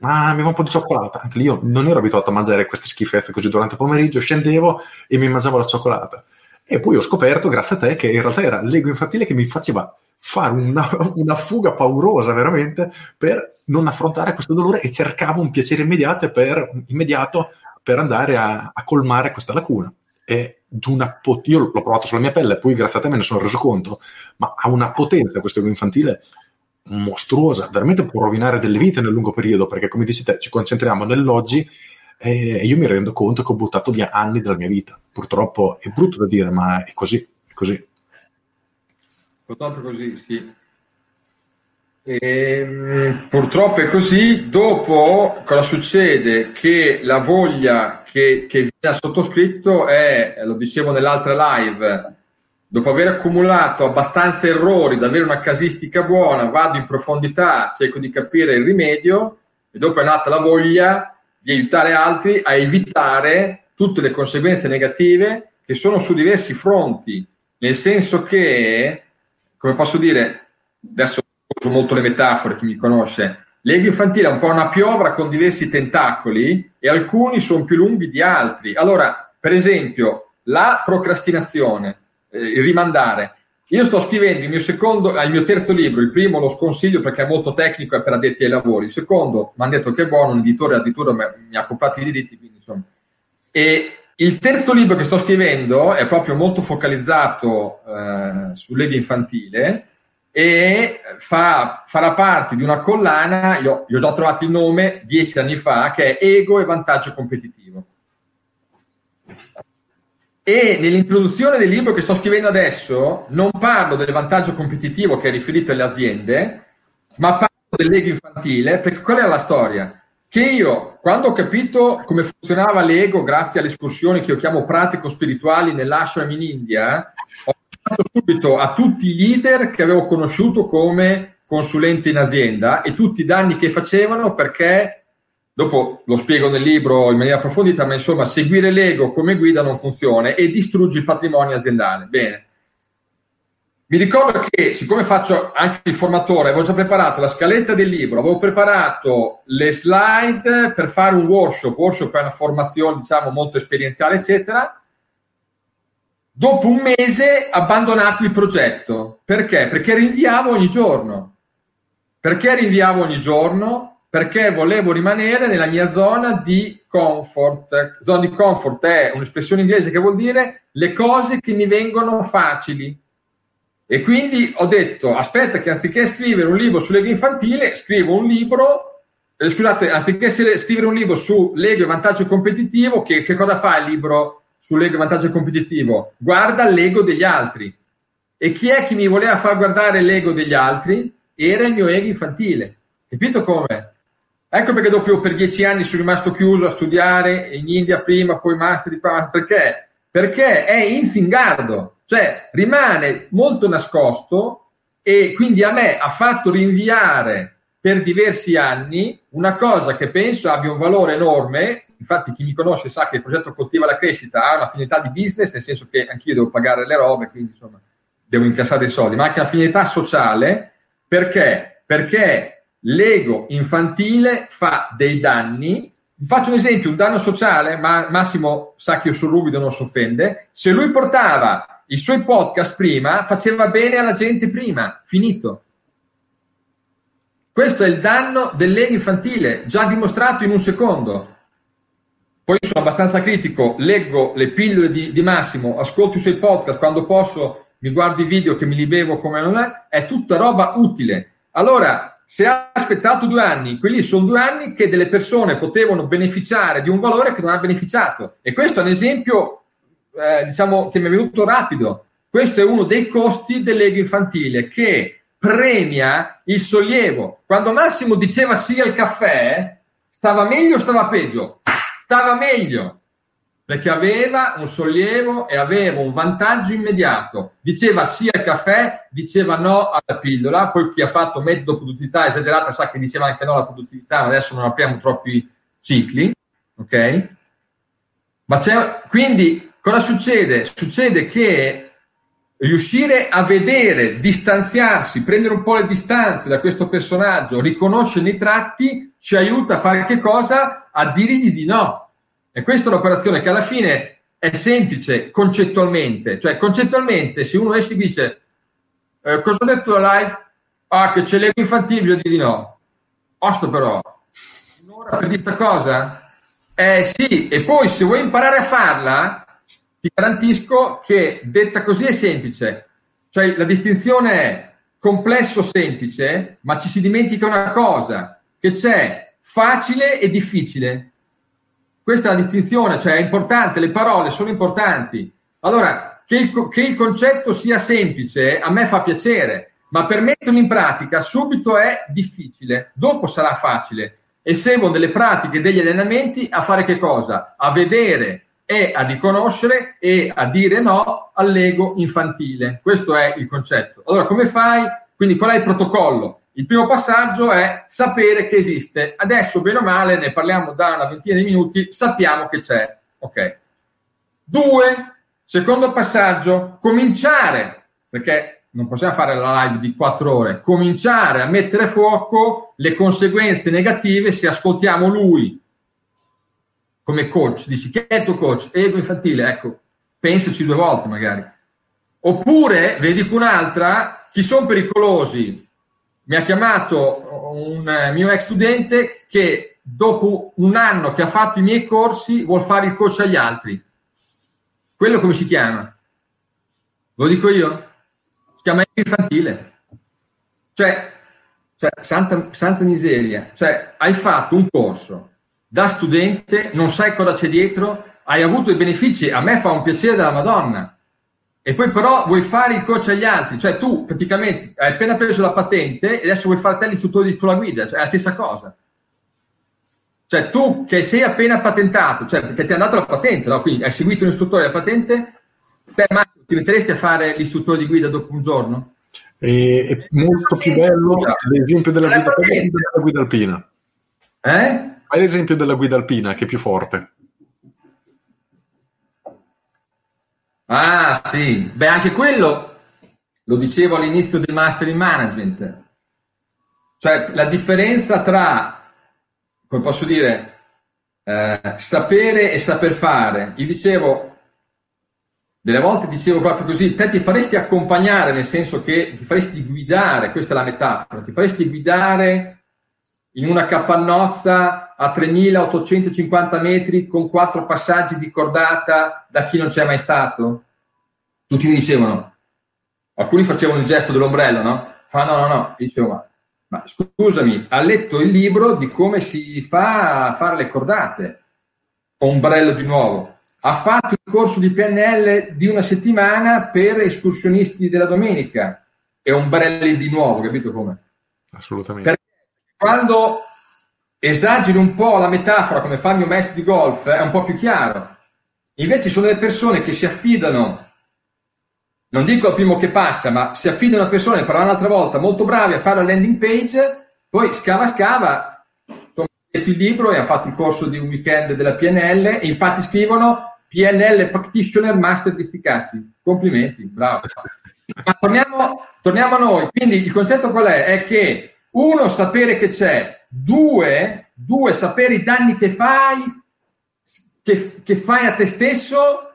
A: ma mi va un po' di cioccolata. Anche lì io non ero abituato a mangiare queste schifezze così durante il pomeriggio, scendevo e mi mangiavo la cioccolata. E poi ho scoperto, grazie a te, che in realtà era l'ego infantile che mi faceva fare una, una, fuga paurosa veramente per non affrontare questo dolore e cercavo un piacere immediato per, immediato per andare a, a colmare questa lacuna. E pot- io l'ho provato sulla mia pelle, poi grazie a te me ne sono reso conto, ma ha una potenza questo ego infantile mostruosa, veramente può rovinare delle vite nel lungo periodo, perché come dici te, ci concentriamo nell'oggi e io mi rendo conto che ho buttato via anni della mia vita. Purtroppo è brutto da dire, ma è così, è così.
B: Purtroppo è così, sì. E, purtroppo è così. Dopo cosa succede? Che la voglia che, che viene sottoscritto è, lo dicevo nell'altra live, dopo aver accumulato abbastanza errori da avere una casistica buona, vado in profondità, cerco di capire il rimedio e dopo è nata la voglia di aiutare altri a evitare tutte le conseguenze negative che sono su diversi fronti, nel senso che, come posso dire, adesso uso molto le metafore, chi mi conosce, l'ego infantile è un po' una piovra con diversi tentacoli e alcuni sono più lunghi di altri. Allora, per esempio, la procrastinazione, eh, rimandare. Io sto scrivendo il mio secondo, il mio terzo libro, il primo lo sconsiglio perché è molto tecnico e per addetti ai lavori, il secondo mi hanno detto che è buono, editore addirittura mi ha comprato i diritti, quindi insomma. E il terzo libro che sto scrivendo è proprio molto focalizzato eh, sull'ego infantile e fa, farà parte di una collana, io, io ho già trovato il nome dieci anni fa, che è Ego e vantaggio competitivo. E nell'introduzione del libro che sto scrivendo adesso non parlo del vantaggio competitivo che è riferito alle aziende, ma parlo dell'ego infantile, perché qual è la storia? Che io, quando ho capito come funzionava l'ego, grazie alle escursioni che io chiamo pratico-spirituali nell'ashram in India, ho pensato subito a tutti i leader che avevo conosciuto come consulente in azienda e tutti i danni che facevano perché Dopo lo spiego nel libro in maniera approfondita, ma insomma, seguire l'ego come guida non funziona e distrugge il patrimonio aziendale. Bene. Mi ricordo che, siccome faccio anche il formatore, avevo già preparato la scaletta del libro, avevo preparato le slide per fare un workshop, workshop è una formazione, diciamo, molto esperienziale, eccetera. Dopo un mese abbandonato il progetto. Perché? Perché rinviavo ogni giorno. Perché rinviavo ogni giorno? Perché volevo rimanere nella mia zona di comfort. Zona di comfort è un'espressione inglese che vuol dire le cose che mi vengono facili. E quindi ho detto, aspetta che anziché scrivere un libro su Lego infantile, scrivo un libro, eh, scusate, anziché scrivere un libro su Lego e vantaggio competitivo, che, che cosa fa il libro su Lego e vantaggio competitivo? Guarda l'ego degli altri. E chi è che mi voleva far guardare l'ego degli altri? Era il mio ego infantile. Capito come? Ecco perché dopo io per dieci anni sono rimasto chiuso a studiare in India prima, poi master di qua. Perché? Perché è infingardo, cioè rimane molto nascosto e quindi a me ha fatto rinviare per diversi anni una cosa che penso abbia un valore enorme. Infatti, chi mi conosce sa che il progetto Coltiva la Crescita ha una finalità di business, nel senso che anch'io devo pagare le robe, quindi insomma devo incassare i soldi, ma anche una finalità sociale. Perché? Perché l'ego infantile fa dei danni. Vi faccio un esempio, un danno sociale, ma Massimo sa che io sono ruvido, non si offende. Se lui portava i suoi podcast prima, faceva bene alla gente prima, finito. Questo è il danno dell'ego infantile, già dimostrato in un secondo. Poi sono abbastanza critico, leggo le pillole di, di Massimo, ascolto i suoi podcast quando posso, mi guardo i video che mi li bevo come non è, è tutta roba utile. Allora, se ha aspettato due anni, quelli sono due anni che delle persone potevano beneficiare di un valore che non ha beneficiato. E questo è un esempio, eh, diciamo, che mi è venuto rapido. Questo è uno dei costi dell'ego infantile che premia il sollievo. Quando Massimo diceva sì al caffè, stava meglio o stava peggio? Stava meglio perché aveva un sollievo e aveva un vantaggio immediato. Diceva sì al caffè, diceva no alla pillola, poi chi ha fatto metodo produttività esagerata sa che diceva anche no alla produttività, adesso non apriamo troppi cicli, ok? Ma c'è, quindi cosa succede? Succede che riuscire a vedere, distanziarsi, prendere un po' le distanze da questo personaggio, riconoscere i tratti, ci aiuta a fare che cosa? A dirgli di no e questa è un'operazione che alla fine è semplice concettualmente, cioè concettualmente se uno esce e dice eh, cosa ho detto alla live? Ah, che c'è l'ego infantile, io di no. Osto però, un'ora per questa cosa? Eh sì, e poi se vuoi imparare a farla, ti garantisco che detta così è semplice. Cioè la distinzione è complesso semplice, ma ci si dimentica una cosa, che c'è facile e difficile. Questa è la distinzione, cioè è importante, le parole sono importanti. Allora, che il, che il concetto sia semplice a me fa piacere, ma per metterlo in pratica subito è difficile, dopo sarà facile. E seguo delle pratiche, degli allenamenti a fare che cosa? A vedere e a riconoscere e a dire no all'ego infantile. Questo è il concetto. Allora, come fai? Quindi qual è il protocollo? Il primo passaggio è sapere che esiste. Adesso, bene o male, ne parliamo da una ventina di minuti, sappiamo che c'è. Ok. Due, Secondo passaggio, cominciare, perché non possiamo fare la live di quattro ore, cominciare a mettere a fuoco le conseguenze negative se ascoltiamo lui come coach. Dici, che è il tuo coach? Ego infantile, ecco, pensaci due volte magari. Oppure, vedi un'altra, chi sono pericolosi? Mi ha chiamato un mio ex studente che dopo un anno che ha fatto i miei corsi vuol fare il coach agli altri. Quello come si chiama? Lo dico io? Si chiama infantile. Cioè, cioè santa, santa miseria. Cioè, hai fatto un corso da studente, non sai cosa c'è dietro, hai avuto i benefici, a me fa un piacere della Madonna. E poi però vuoi fare il coach agli altri, cioè tu praticamente hai appena preso la patente e adesso vuoi fare te l'istruttore di scuola guida, cioè è la stessa cosa. Cioè tu che sei appena patentato, cioè perché ti è andata la patente, no? quindi hai seguito un istruttore della patente, te Massimo ti metteresti a fare l'istruttore di guida dopo un giorno?
A: E, è molto più bello l'esempio della guida, della guida alpina.
B: Eh?
A: Fai l'esempio della guida alpina che è più forte.
B: Ah sì, beh anche quello lo dicevo all'inizio del Master in Management. Cioè la differenza tra come posso dire, eh, sapere e saper fare. Io dicevo, delle volte dicevo proprio così, te ti faresti accompagnare, nel senso che ti faresti guidare, questa è la metafora, ti faresti guidare in una capannozza a 3850 metri con quattro passaggi di cordata da chi non c'è mai stato? Tutti mi dicevano, alcuni facevano il gesto dell'ombrello, no? Fa no, no, no, dicevo, ma ma scusami, ha letto il libro di come si fa a fare le cordate. Ombrello di nuovo. Ha fatto il corso di PNL di una settimana per escursionisti della domenica. E ombrelli di nuovo, capito come?
A: Assolutamente.
B: Quando esageri un po' la metafora, come fa il mio maestro di golf, è un po' più chiaro. Invece sono delle persone che si affidano non dico al primo che passa, ma si affidano a persone, per un'altra volta, molto bravi a fare la landing page, poi scava scava, sono il libro e hanno fatto il corso di un weekend della PNL e infatti scrivono PNL Practitioner Master di sti cazzi. Complimenti, bravo. Ma torniamo, torniamo a noi. Quindi il concetto qual è? È che uno, sapere che c'è, due, due sapere i danni che fai, che, che fai a te stesso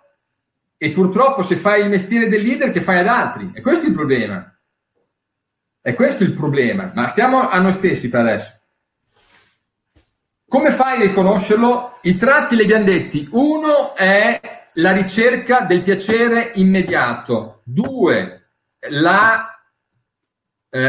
B: e purtroppo se fai il mestiere del leader che fai ad altri. E questo è il problema. E questo è il problema. Ma stiamo a noi stessi per adesso. Come fai a riconoscerlo? I tratti li abbiamo detti. Uno è la ricerca del piacere immediato. Due, l'evitamento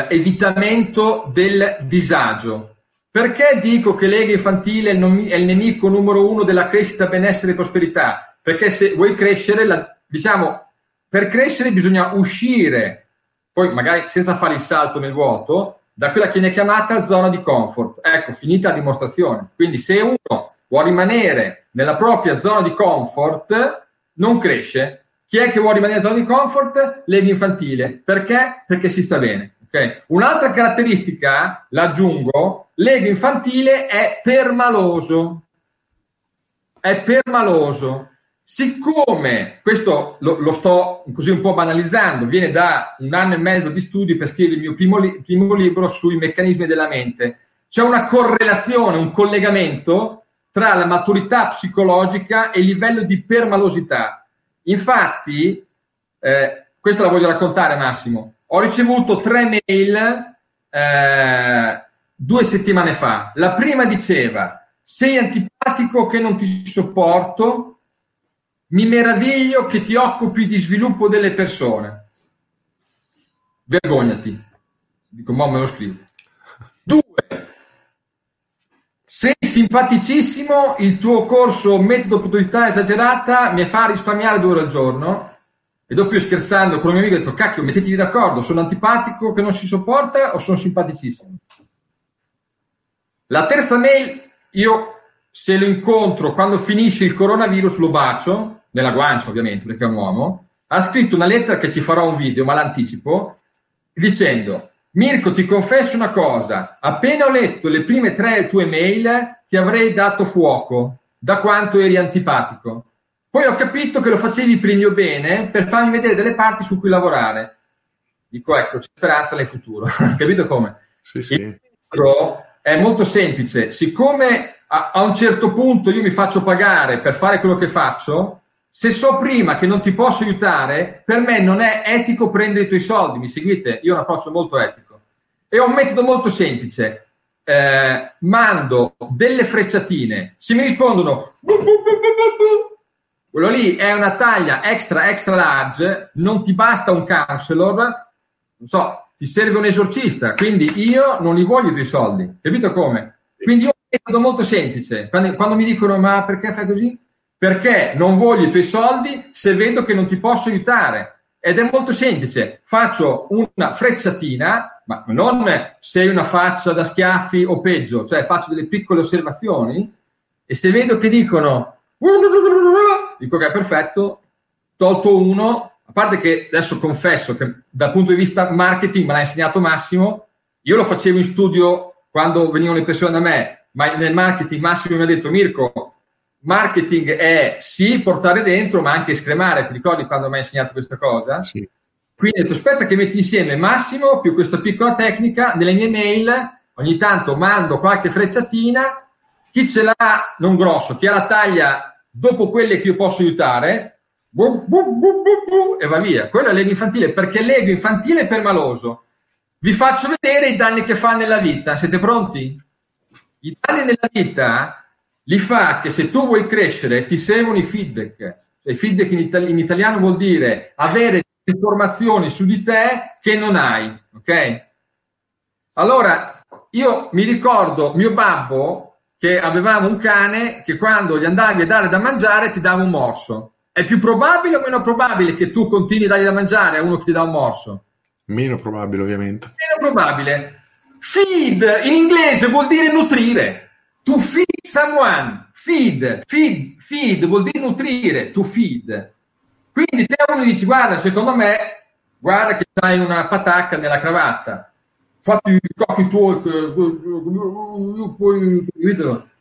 B: eh, del disagio. Perché dico che l'ego infantile è il nemico numero uno della crescita, benessere e prosperità? perché se vuoi crescere, la, diciamo, per crescere bisogna uscire, poi magari senza fare il salto nel vuoto, da quella che viene chiamata zona di comfort. Ecco, finita la dimostrazione. Quindi se uno vuole rimanere nella propria zona di comfort, non cresce. Chi è che vuole rimanere nella zona di comfort? L'ego infantile. Perché? Perché si sta bene. Okay? Un'altra caratteristica, l'aggiungo, l'ego infantile è permaloso. È permaloso. Siccome questo lo, lo, sto così un po' banalizzando, viene da un anno e mezzo di studi per scrivere il mio primo, li, primo libro sui meccanismi della mente, c'è una correlazione, un collegamento tra la maturità psicologica e il livello di permalosità. Infatti, eh, questa la voglio raccontare Massimo, ho ricevuto tre mail eh, due settimane fa. La prima diceva, sei antipatico che non ti sopporto, mi meraviglio che ti occupi di sviluppo delle persone. Vergognati. Dico, ma me lo scrivo. Due. Sei simpaticissimo, il tuo corso metodo opportunità esagerata mi fa risparmiare due ore al giorno. E dopo io scherzando con un mio amico ho detto, cacchio, mettetevi d'accordo, sono antipatico che non si sopporta o sono simpaticissimo? La terza mail, io se lo incontro quando finisce il coronavirus lo bacio, nella guancia ovviamente perché è un uomo, ha scritto una lettera che ci farò un video, ma l'anticipo, dicendo Mirko ti confesso una cosa, appena ho letto le prime tre tue mail ti avrei dato fuoco, da quanto eri antipatico. Poi ho capito che lo facevi per il mio bene, per farmi vedere delle parti su cui lavorare. Dico, ecco, c'è speranza nel futuro. Capito come?
A: Sì, sì. Il
B: è molto semplice. Siccome a, a un certo punto io mi faccio pagare per fare quello che faccio, se so prima che non ti posso aiutare, per me non è etico prendere i tuoi soldi. Mi seguite? Io ho un approccio molto etico. E ho un metodo molto semplice. Eh, mando delle frecciatine. Se mi rispondono quello lì è una taglia extra extra large, non ti basta un counselor, non so, ti serve un esorcista, quindi io non li voglio i tuoi soldi, capito come? Quindi io metodo molto semplice, quando, quando mi dicono ma perché fai così? Perché non voglio i tuoi soldi se vedo che non ti posso aiutare. Ed è molto semplice, faccio una frecciatina, ma non sei una faccia da schiaffi o peggio, cioè faccio delle piccole osservazioni e se vedo che dicono dico che è perfetto, tolto uno, a parte che adesso confesso che dal punto di vista marketing me l'ha insegnato Massimo, io lo facevo in studio quando venivano le persone da me, ma nel marketing Massimo mi ha detto Mirko, marketing è sì portare dentro, ma anche scremare, ti ricordi quando mi hai insegnato questa cosa?
A: Sì.
B: Quindi ho detto aspetta che metti insieme Massimo più questa piccola tecnica, nelle mie mail. Ogni tanto mando qualche frecciatina, chi ce l'ha non grosso, chi ha la taglia dopo quelle che io posso aiutare, bu, bu, bu, e va via. Quello è l'ego infantile, perché l'ego infantile è permaloso. Vi faccio vedere i danni che fa nella vita. Siete pronti? I danni nella vita li fa che se tu vuoi crescere ti servono i feedback. I feedback in, itali- in italiano vuol dire avere informazioni su di te che non hai. Ok? Allora, io mi ricordo mio babbo che avevamo un cane che quando gli andavi a dare da mangiare ti dava un morso. È più probabile o meno probabile che tu continui a dargli da mangiare a uno che ti dà un morso?
A: Meno probabile, ovviamente.
B: Meno probabile. Feed in inglese vuol dire nutrire. To feed someone. Feed, feed, feed vuol dire nutrire. To feed. Quindi te uno dici, guarda, secondo me, guarda che hai una patacca nella cravatta fatti i cocchi tuoi,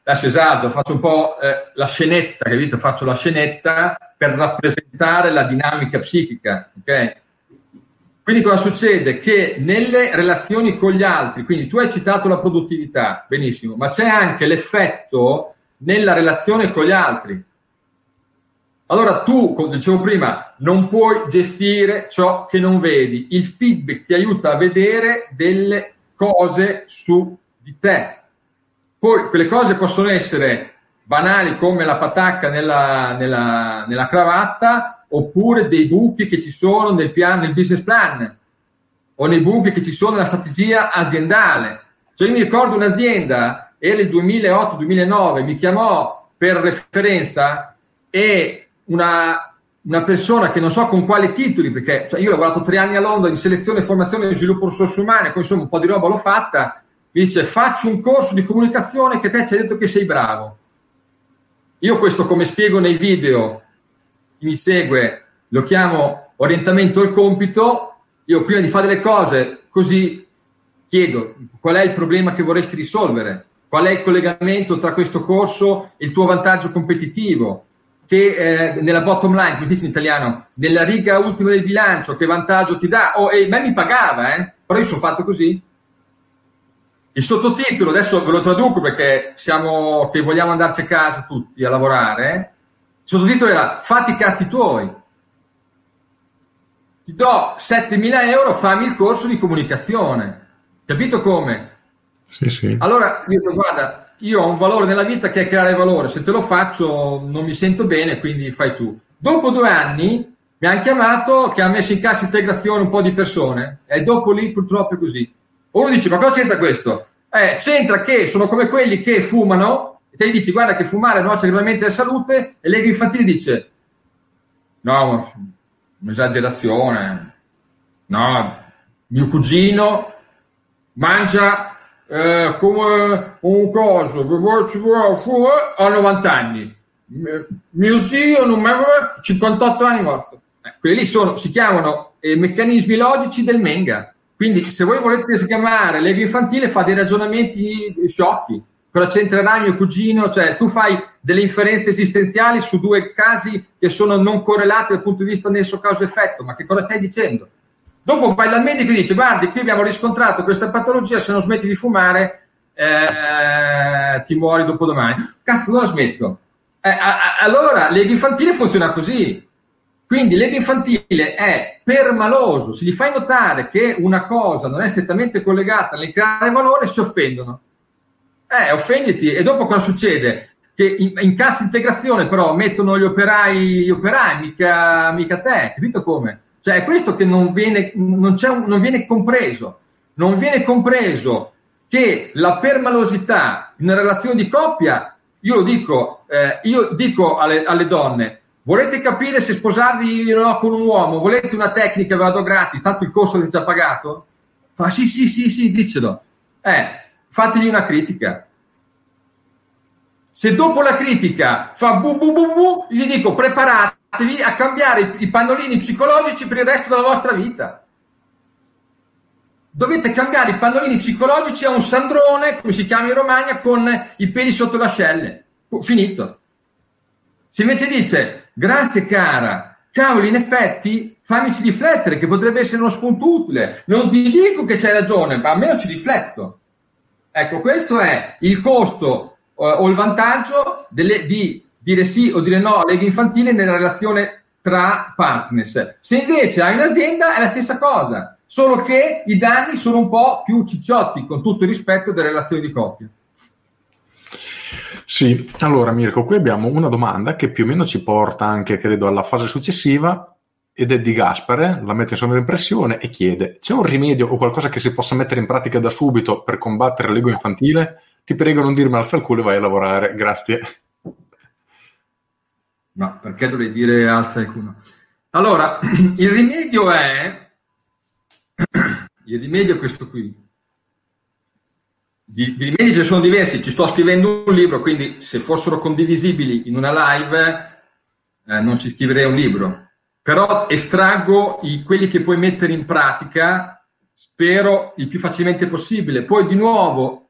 B: adesso esatto, faccio un po' eh, la scenetta, capito? Faccio la scenetta per rappresentare la dinamica psichica, ok? Quindi cosa succede? Che nelle relazioni con gli altri, quindi tu hai citato la produttività, benissimo, ma c'è anche l'effetto nella relazione con gli altri. Allora tu, come dicevo prima, non puoi gestire ciò che non vedi. Il feedback ti aiuta a vedere delle cose su di te. Poi quelle cose possono essere banali come la patacca nella, nella, nella cravatta oppure dei buchi che ci sono nel, piano, nel business plan o nei buchi che ci sono nella strategia aziendale. Cioè io mi ricordo un'azienda, era il 2008-2009, mi chiamò per referenza e una, una persona che non so con quali titoli, perché cioè io ho lavorato tre anni a Londra in selezione, formazione e sviluppo risorse umane, poi insomma un po' di roba l'ho fatta, mi dice faccio un corso di comunicazione che te ci hai detto che sei bravo. Io questo come spiego nei video, chi mi segue, lo chiamo orientamento al compito, io prima di fare le cose così chiedo qual è il problema che vorresti risolvere, qual è il collegamento tra questo corso e il tuo vantaggio competitivo, che eh, nella bottom line, come si dice in italiano, nella riga ultima del bilancio, che vantaggio ti dà? Oh, e me mi pagava, eh? però io sono fatto così. Il sottotitolo, adesso ve lo traduco perché siamo che vogliamo andarci a casa tutti a lavorare. Eh? Il sottotitolo era Fatti i cazzi tuoi. Ti do 7.000 euro, fammi il corso di comunicazione. Capito come?
A: Sì, sì.
B: Allora, io dico, guarda, io ho un valore nella vita che è creare valore, se te lo faccio non mi sento bene, quindi fai tu. Dopo due anni mi hanno chiamato che ha messo in cassa integrazione un po' di persone e dopo lì purtroppo è così. Uno dice ma cosa c'entra questo? Eh, c'entra che sono come quelli che fumano e te gli dici guarda che fumare nuoce gravemente alla salute e l'ego infantile dice no, un'esagerazione, no, mio cugino mangia eh, come un coso che ci vuole fuori a 90 anni. Mio zio non mi aveva 58 anni morto. Eh, quelli sono, si chiamano eh, meccanismi logici del Menga. Quindi se voi volete chiamare Lega Infantile fa dei ragionamenti sciocchi. cosa c'entrerà mio cugino? Cioè, tu fai delle inferenze esistenziali su due casi che sono non correlati dal punto di vista nesso causa-effetto, ma che cosa stai dicendo? Dopo vai dal medico e dici, guardi, qui abbiamo riscontrato questa patologia, se non smetti di fumare eh, ti muori dopo domani. Cazzo, non la smetto. Eh, a, a, allora, l'ego infantile funziona così. Quindi l'ego infantile è permaloso, se gli fai notare che una cosa non è strettamente collegata nel creare valore, si offendono. Eh, offenditi. E dopo cosa succede? Che in, in cassa integrazione però mettono gli operai, gli operai mica, mica te, capito come? Cioè è questo che non viene, non, un, non viene compreso. Non viene compreso che la permalosità in una relazione di coppia, io dico, eh, io dico alle, alle donne, Volete capire se sposarvi o no con un uomo? Volete una tecnica? Ve la do gratis, tanto il corso è già pagato? Fa sì, sì, sì, sì, dicelo. Eh, fategli una critica. Se dopo la critica fa bu bu bu bu, gli dico preparatevi a cambiare i pannolini psicologici per il resto della vostra vita. Dovete cambiare i pannolini psicologici a un sandrone, come si chiama in Romagna, con i peli sotto le ascelle. Finito. Se invece dice, grazie cara, cavoli, in effetti fammici riflettere, che potrebbe essere uno spunto utile. Non ti dico che c'hai ragione, ma almeno ci rifletto. Ecco, questo è il costo eh, o il vantaggio delle, di dire sì o dire no alla lega infantile nella relazione tra partners. Se invece hai un'azienda è la stessa cosa, solo che i danni sono un po' più cicciotti, con tutto il rispetto delle relazioni di coppia.
A: Sì, allora Mirko, qui abbiamo una domanda che più o meno ci porta anche, credo, alla fase successiva ed è di Gaspare, la mette in sovraimpressione e chiede c'è un rimedio o qualcosa che si possa mettere in pratica da subito per combattere l'ego infantile? Ti prego non dirmi alza il culo e vai a lavorare, grazie.
B: Ma perché dovrei dire alza il culo? Allora, il rimedio è il rimedio è questo qui di, di rimedi ce ne sono diversi, ci sto scrivendo un libro, quindi se fossero condivisibili in una live eh, non ci scriverei un libro, però estraggo i, quelli che puoi mettere in pratica, spero il più facilmente possibile. Poi di nuovo,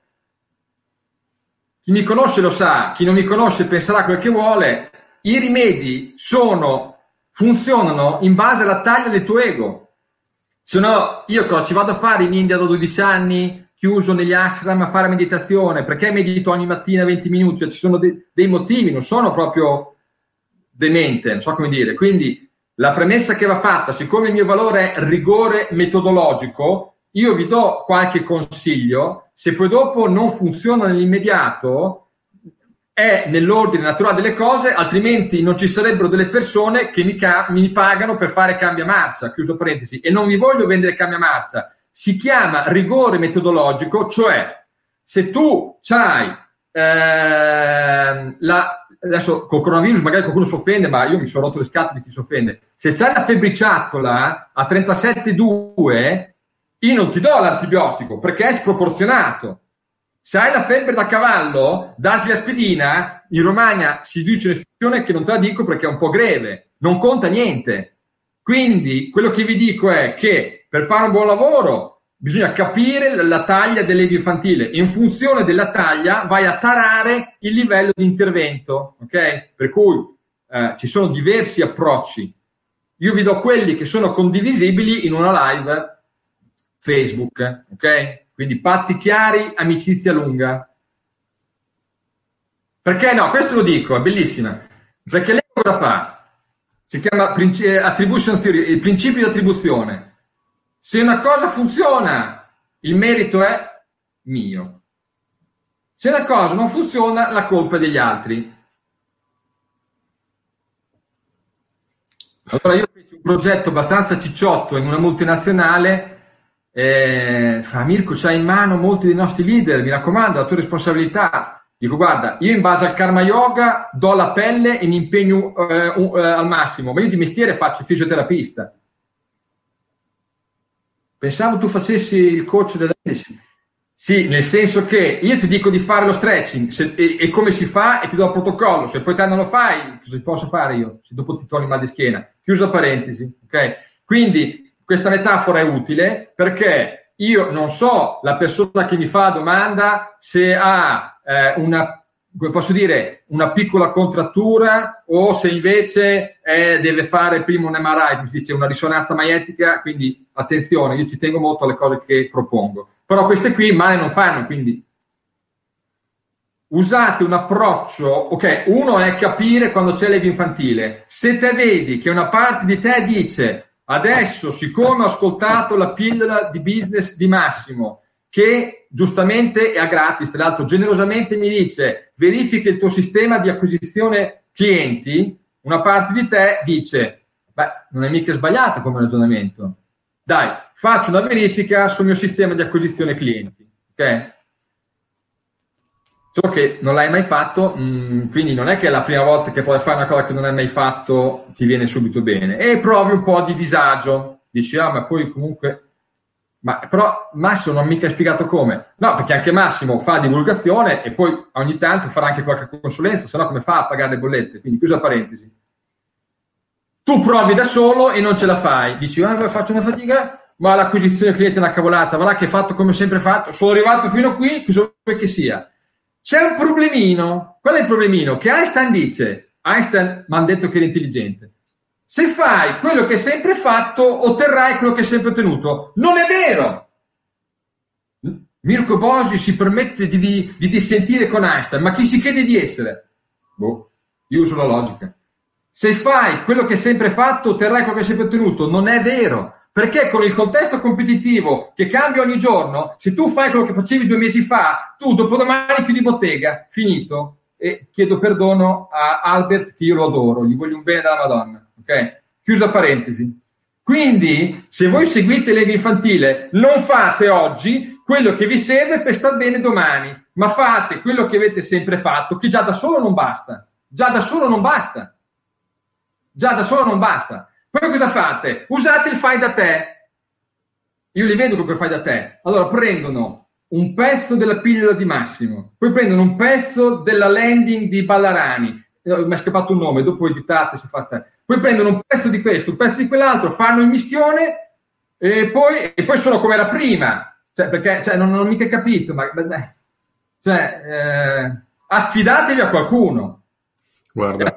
B: chi mi conosce lo sa, chi non mi conosce penserà quel che vuole, i rimedi sono, funzionano in base alla taglia del tuo ego. Se no, io cosa ci vado a fare in India da 12 anni? chiuso negli ashram a fare meditazione, perché medito ogni mattina 20 minuti? Cioè, ci sono de- dei motivi, non sono proprio demente, non so come dire. Quindi la premessa che va fatta, siccome il mio valore è rigore metodologico, io vi do qualche consiglio, se poi dopo non funziona nell'immediato, è nell'ordine naturale delle cose, altrimenti non ci sarebbero delle persone che mi, ca- mi pagano per fare cambia marcia, chiuso parentesi, e non vi voglio vendere cambia marcia, si chiama rigore metodologico, cioè se tu hai eh, la, adesso col coronavirus magari qualcuno si offende, ma io mi sono rotto le scatole di chi si offende. Se c'hai la febbriciattola a 37,2, io non ti do l'antibiotico perché è sproporzionato. Se hai la febbre da cavallo, darti l'aspirina, in Romagna si dice un'espressione che non te la dico perché è un po' greve, non conta niente. Quindi quello che vi dico è che per fare un buon lavoro bisogna capire la taglia dell'ego infantile in funzione della taglia vai a tarare il livello di intervento, ok? Per cui eh, ci sono diversi approcci. Io vi do quelli che sono condivisibili in una live Facebook, ok? Quindi patti chiari, amicizia lunga. Perché no? Questo lo dico, è bellissima. Perché lei cosa fa? Si chiama attribution theory, il principio di attribuzione. Se una cosa funziona, il merito è mio. Se una cosa non funziona, la colpa è degli altri. Allora io feci un progetto abbastanza cicciotto in una multinazionale, eh, Mirko c'hai in mano molti dei nostri leader, mi raccomando, la tua responsabilità. Dico guarda, io in base al karma yoga do la pelle e mi impegno eh, uh, al massimo, ma io di mestiere faccio fisioterapista Pensavo tu facessi il coach della Sì, nel senso che io ti dico di fare lo stretching se, e, e, come si fa e ti do il protocollo. Se poi te non lo fai, cosa posso fare io? Se dopo ti togli mal di schiena. Chiusa parentesi, ok? Quindi questa metafora è utile perché io non so la persona che mi fa la domanda se ha eh, una come posso dire, una piccola contrattura o se invece eh, deve fare prima un MRI, come si dice, una risonanza magnetica, quindi attenzione, io ci tengo molto alle cose che propongo. Però queste qui male non fanno, quindi usate un approccio, ok, uno è capire quando c'è l'ego infantile. Se te vedi che una parte di te dice adesso, siccome ho ascoltato la pillola di business di Massimo, che giustamente è a gratis, tra l'altro generosamente mi dice verifica il tuo sistema di acquisizione clienti, una parte di te dice beh, non è mica sbagliato come ragionamento. Dai, faccio una verifica sul mio sistema di acquisizione clienti. Ok? Solo che non l'hai mai fatto, mh, mm, quindi non è che la prima volta che puoi fare una cosa che non hai mai fatto ti viene subito bene. E provi un po' di disagio. Dici, ah, ma poi comunque ma però Massimo non ha mica spiegato come. No, perché anche Massimo fa divulgazione e poi ogni tanto farà anche qualche consulenza, se come fa a pagare le bollette? Quindi chiusa parentesi. Tu provi da solo e non ce la fai. Dici, ah, faccio una fatica, ma l'acquisizione cliente è una cavolata, va là che è fatto come sempre fatto, sono arrivato fino a qui, cosa vuoi che sia? C'è un problemino. Qual è il problemino? Che Einstein dice, Einstein mi ha detto che era intelligente. Se fai quello che hai sempre fatto, otterrai quello che hai sempre ottenuto. Non è vero! Mirko Bosi si permette di, di, di dissentire con Einstein, ma chi si crede di essere? Boh, io uso la logica. Se fai quello che hai sempre fatto, otterrai quello che hai sempre ottenuto. Non è vero. Perché con il contesto competitivo che cambia ogni giorno, se tu fai quello che facevi due mesi fa, tu dopodomani chiudi bottega, finito. E chiedo perdono a Albert, che io lo adoro, gli voglio un bene dalla Madonna. Ok? Chiusa parentesi. Quindi, se voi seguite Lega Infantile, non fate oggi quello che vi serve per star bene domani, ma fate quello che avete sempre fatto, che già da solo non basta. Già da solo non basta. Già da solo non basta. Poi cosa fate? Usate il fai da te. Io li vedo come fai da te. Allora prendono un pezzo della pillola di Massimo, poi prendono un pezzo della landing di Ballarani. Eh, mi è scappato un nome, dopo editate si fa te poi prendono un pezzo di questo, un pezzo di quell'altro, fanno il mischione e poi, e poi sono come era prima. Cioè, perché cioè, non, non, ho mica capito, ma cioè, eh, affidatevi a qualcuno.
A: Guarda.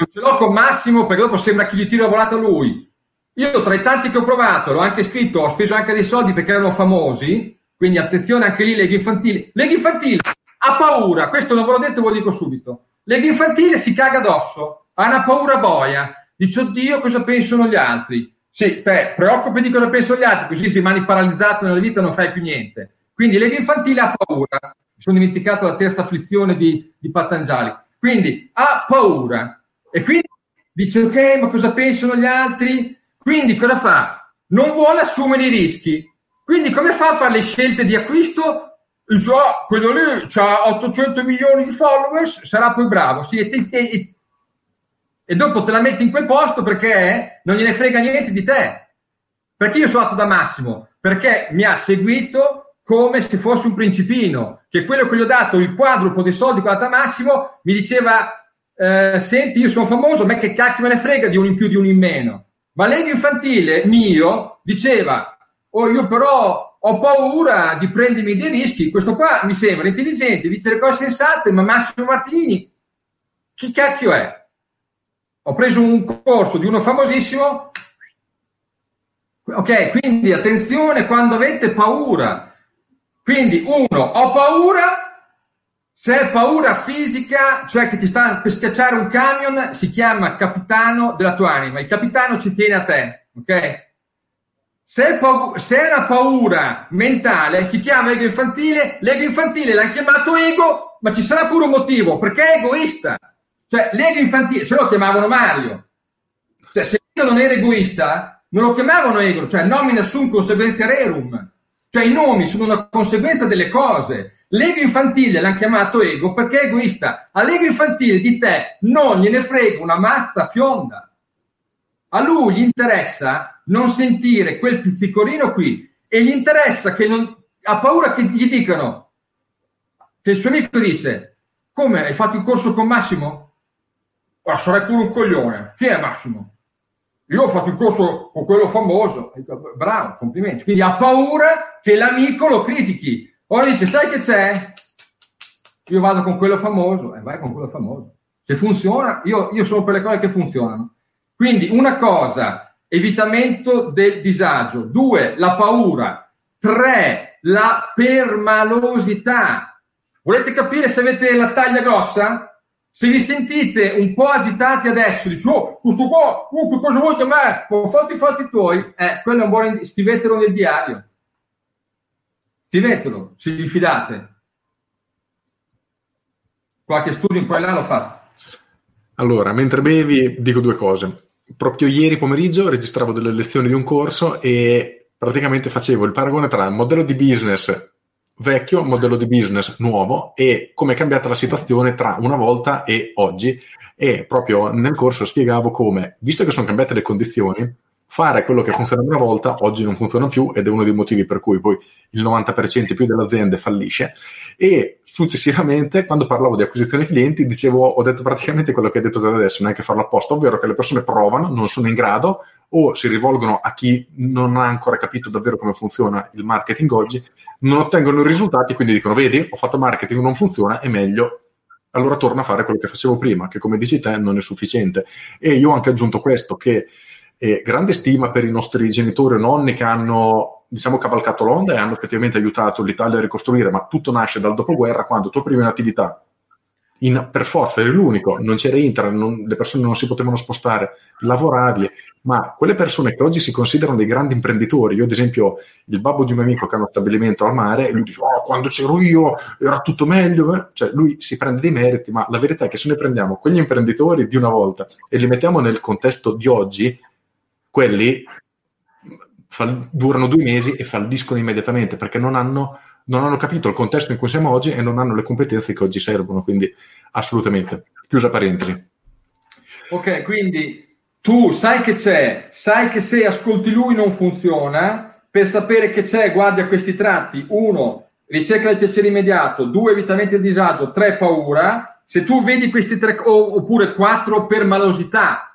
B: Non ce l'ho con Massimo perché dopo sembra che gli tiro la volata lui. Io tra i tanti che ho provato, l'ho anche scritto, ho speso anche dei soldi perché erano famosi, quindi attenzione anche lì, Lega Infantile. Lega Infantile ha paura, questo non ve l'ho detto, ve lo dico subito. Lega Infantile si caga addosso, ha una paura boia, Dice, oddio, cosa pensano gli altri? Sì, te preoccupi di cosa pensano gli altri, così rimani paralizzato nella vita e non fai più niente. Quindi Lega Infantile ha paura. Mi sono dimenticato la terza afflizione di, di Patangiali. Quindi ha paura. E quindi dice, ok, ma cosa pensano gli altri? Quindi cosa fa? Non vuole assumere i rischi. Quindi come fa a fare le scelte di acquisto? Oh, quello lì ha 800 milioni di followers, sarà poi bravo. Sì, e, e, e dopo te la metti in quel posto perché non gliene frega niente di te. Perché io sono stato da Massimo? Perché mi ha seguito come se fosse un principino, che quello che gli ho dato il quadruplo dei soldi che ho Massimo mi diceva eh, senti io sono famoso, a me che cacchio me ne frega di uno in più, di uno in meno. Ma l'ego infantile mio diceva oh io però ho paura di prendermi dei rischi, questo qua mi sembra intelligente, dice le cose sensate, ma Massimo Martini chi cacchio è? ho preso un corso di uno famosissimo. Ok, quindi attenzione quando avete paura. Quindi, uno, ho paura. Se è paura fisica, cioè che ti sta per schiacciare un camion, si chiama capitano della tua anima. Il capitano ci tiene a te, ok? Se è, paura, se è una paura mentale, si chiama ego infantile. L'ego infantile l'hanno chiamato ego, ma ci sarà pure un motivo, perché è egoista. Cioè, Lega infantile, se lo chiamavano Mario. Cioè, se io non ero egoista, non lo chiamavano ego, cioè nomina sum conseguenza rerum. Cioè, i nomi sono una conseguenza delle cose. L'ego infantile l'hanno chiamato ego perché è egoista. All'ego infantile di te non gliene frega una mazza fionda. A lui gli interessa non sentire quel pizzicorino qui e gli interessa che non, ha paura che gli dicano che il suo amico dice come hai fatto il corso con Massimo? Ma sarai pure un coglione. Chi è Massimo? Io ho fatto il corso con quello famoso. Bravo, complimenti. Quindi ha paura che l'amico lo critichi. Ora dice, sai che c'è? io vado con quello famoso, e eh, vai con quello famoso. Se funziona, io, io sono per le cose che funzionano. Quindi una cosa, evitamento del disagio. Due, la paura. Tre, la permalosità. Volete capire se avete la taglia grossa? Se vi sentite un po' agitati adesso, dici, oh, questo qua, oh, cosa vuoi da me? Fatti fatti tuoi, eh, quello è un buon, scrivetelo nel diario. Scrivetelo, se vi fidate. Qualche studio in qua e là lo fa.
A: Allora, mentre bevi, dico due cose. Proprio ieri pomeriggio registravo delle lezioni di un corso e praticamente facevo il paragone tra il modello di business vecchio modello di business nuovo e come è cambiata la situazione tra una volta e oggi. E proprio nel corso spiegavo come, visto che sono cambiate le condizioni, fare quello che funzionava una volta oggi non funziona più ed è uno dei motivi per cui poi il 90% più delle aziende fallisce. E successivamente quando parlavo di acquisizione clienti dicevo ho detto praticamente quello che hai detto da adesso non è che farlo apposta ovvero che le persone provano non sono in grado o si rivolgono a chi non ha ancora capito davvero come funziona il marketing oggi non ottengono i risultati quindi dicono vedi ho fatto marketing non funziona è meglio allora torno a fare quello che facevo prima che come dici te non è sufficiente e io ho anche aggiunto questo che e grande stima per i nostri genitori o nonni che hanno diciamo, cavalcato l'onda e hanno effettivamente aiutato l'Italia a ricostruire, ma tutto nasce dal dopoguerra quando tu aprire un'attività in, per forza eri l'unico, non c'era internet, non, le persone non si potevano spostare, lavoravi, ma quelle persone che oggi si considerano dei grandi imprenditori, io ad esempio il babbo di un mio amico che ha uno stabilimento al mare, e lui dice, oh, quando c'ero io era tutto meglio, eh? cioè lui si prende dei meriti, ma la verità è che se noi prendiamo quegli imprenditori di una volta e li mettiamo nel contesto di oggi, quelli fall- durano due mesi e falliscono immediatamente perché non hanno, non hanno capito il contesto in cui siamo oggi e non hanno le competenze che oggi servono. Quindi, assolutamente. Chiusa parentesi.
B: Ok, quindi tu sai che c'è, sai che se ascolti lui non funziona. Per sapere che c'è, guardi a questi tratti. Uno, ricerca del piacere immediato. Due, evitamento del disagio. Tre, paura. Se tu vedi questi tre, oppure quattro, per malosità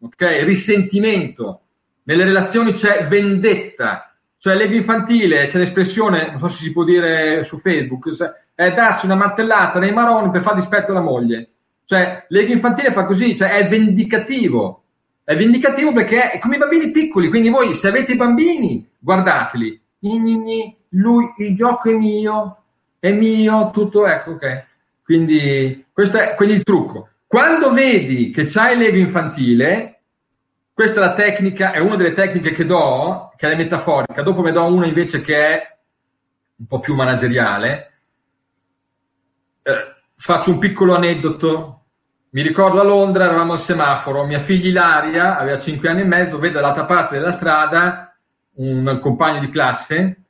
B: ok? Risentimento. Nelle relazioni c'è vendetta, cioè l'ego infantile, c'è l'espressione, non so se si può dire su Facebook, è darsi una martellata nei maroni per far dispetto alla moglie. Cioè, l'ego infantile fa così, cioè è vendicativo. È vendicativo perché è come i bambini piccoli, quindi voi se avete i bambini, guardateli. Lui, il gioco è mio, è mio, tutto ecco, ok. Quindi questo è quindi il trucco. Quando vedi che c'hai l'ego infantile, questa è la tecnica, è una delle tecniche che do, che è metaforica. Dopo ne do una invece che è un po' più manageriale. Eh, faccio un piccolo aneddoto. Mi ricordo a Londra, eravamo al semaforo, mia figlia Ilaria, aveva 5 anni e mezzo, vede dall'altra parte della strada un compagno di classe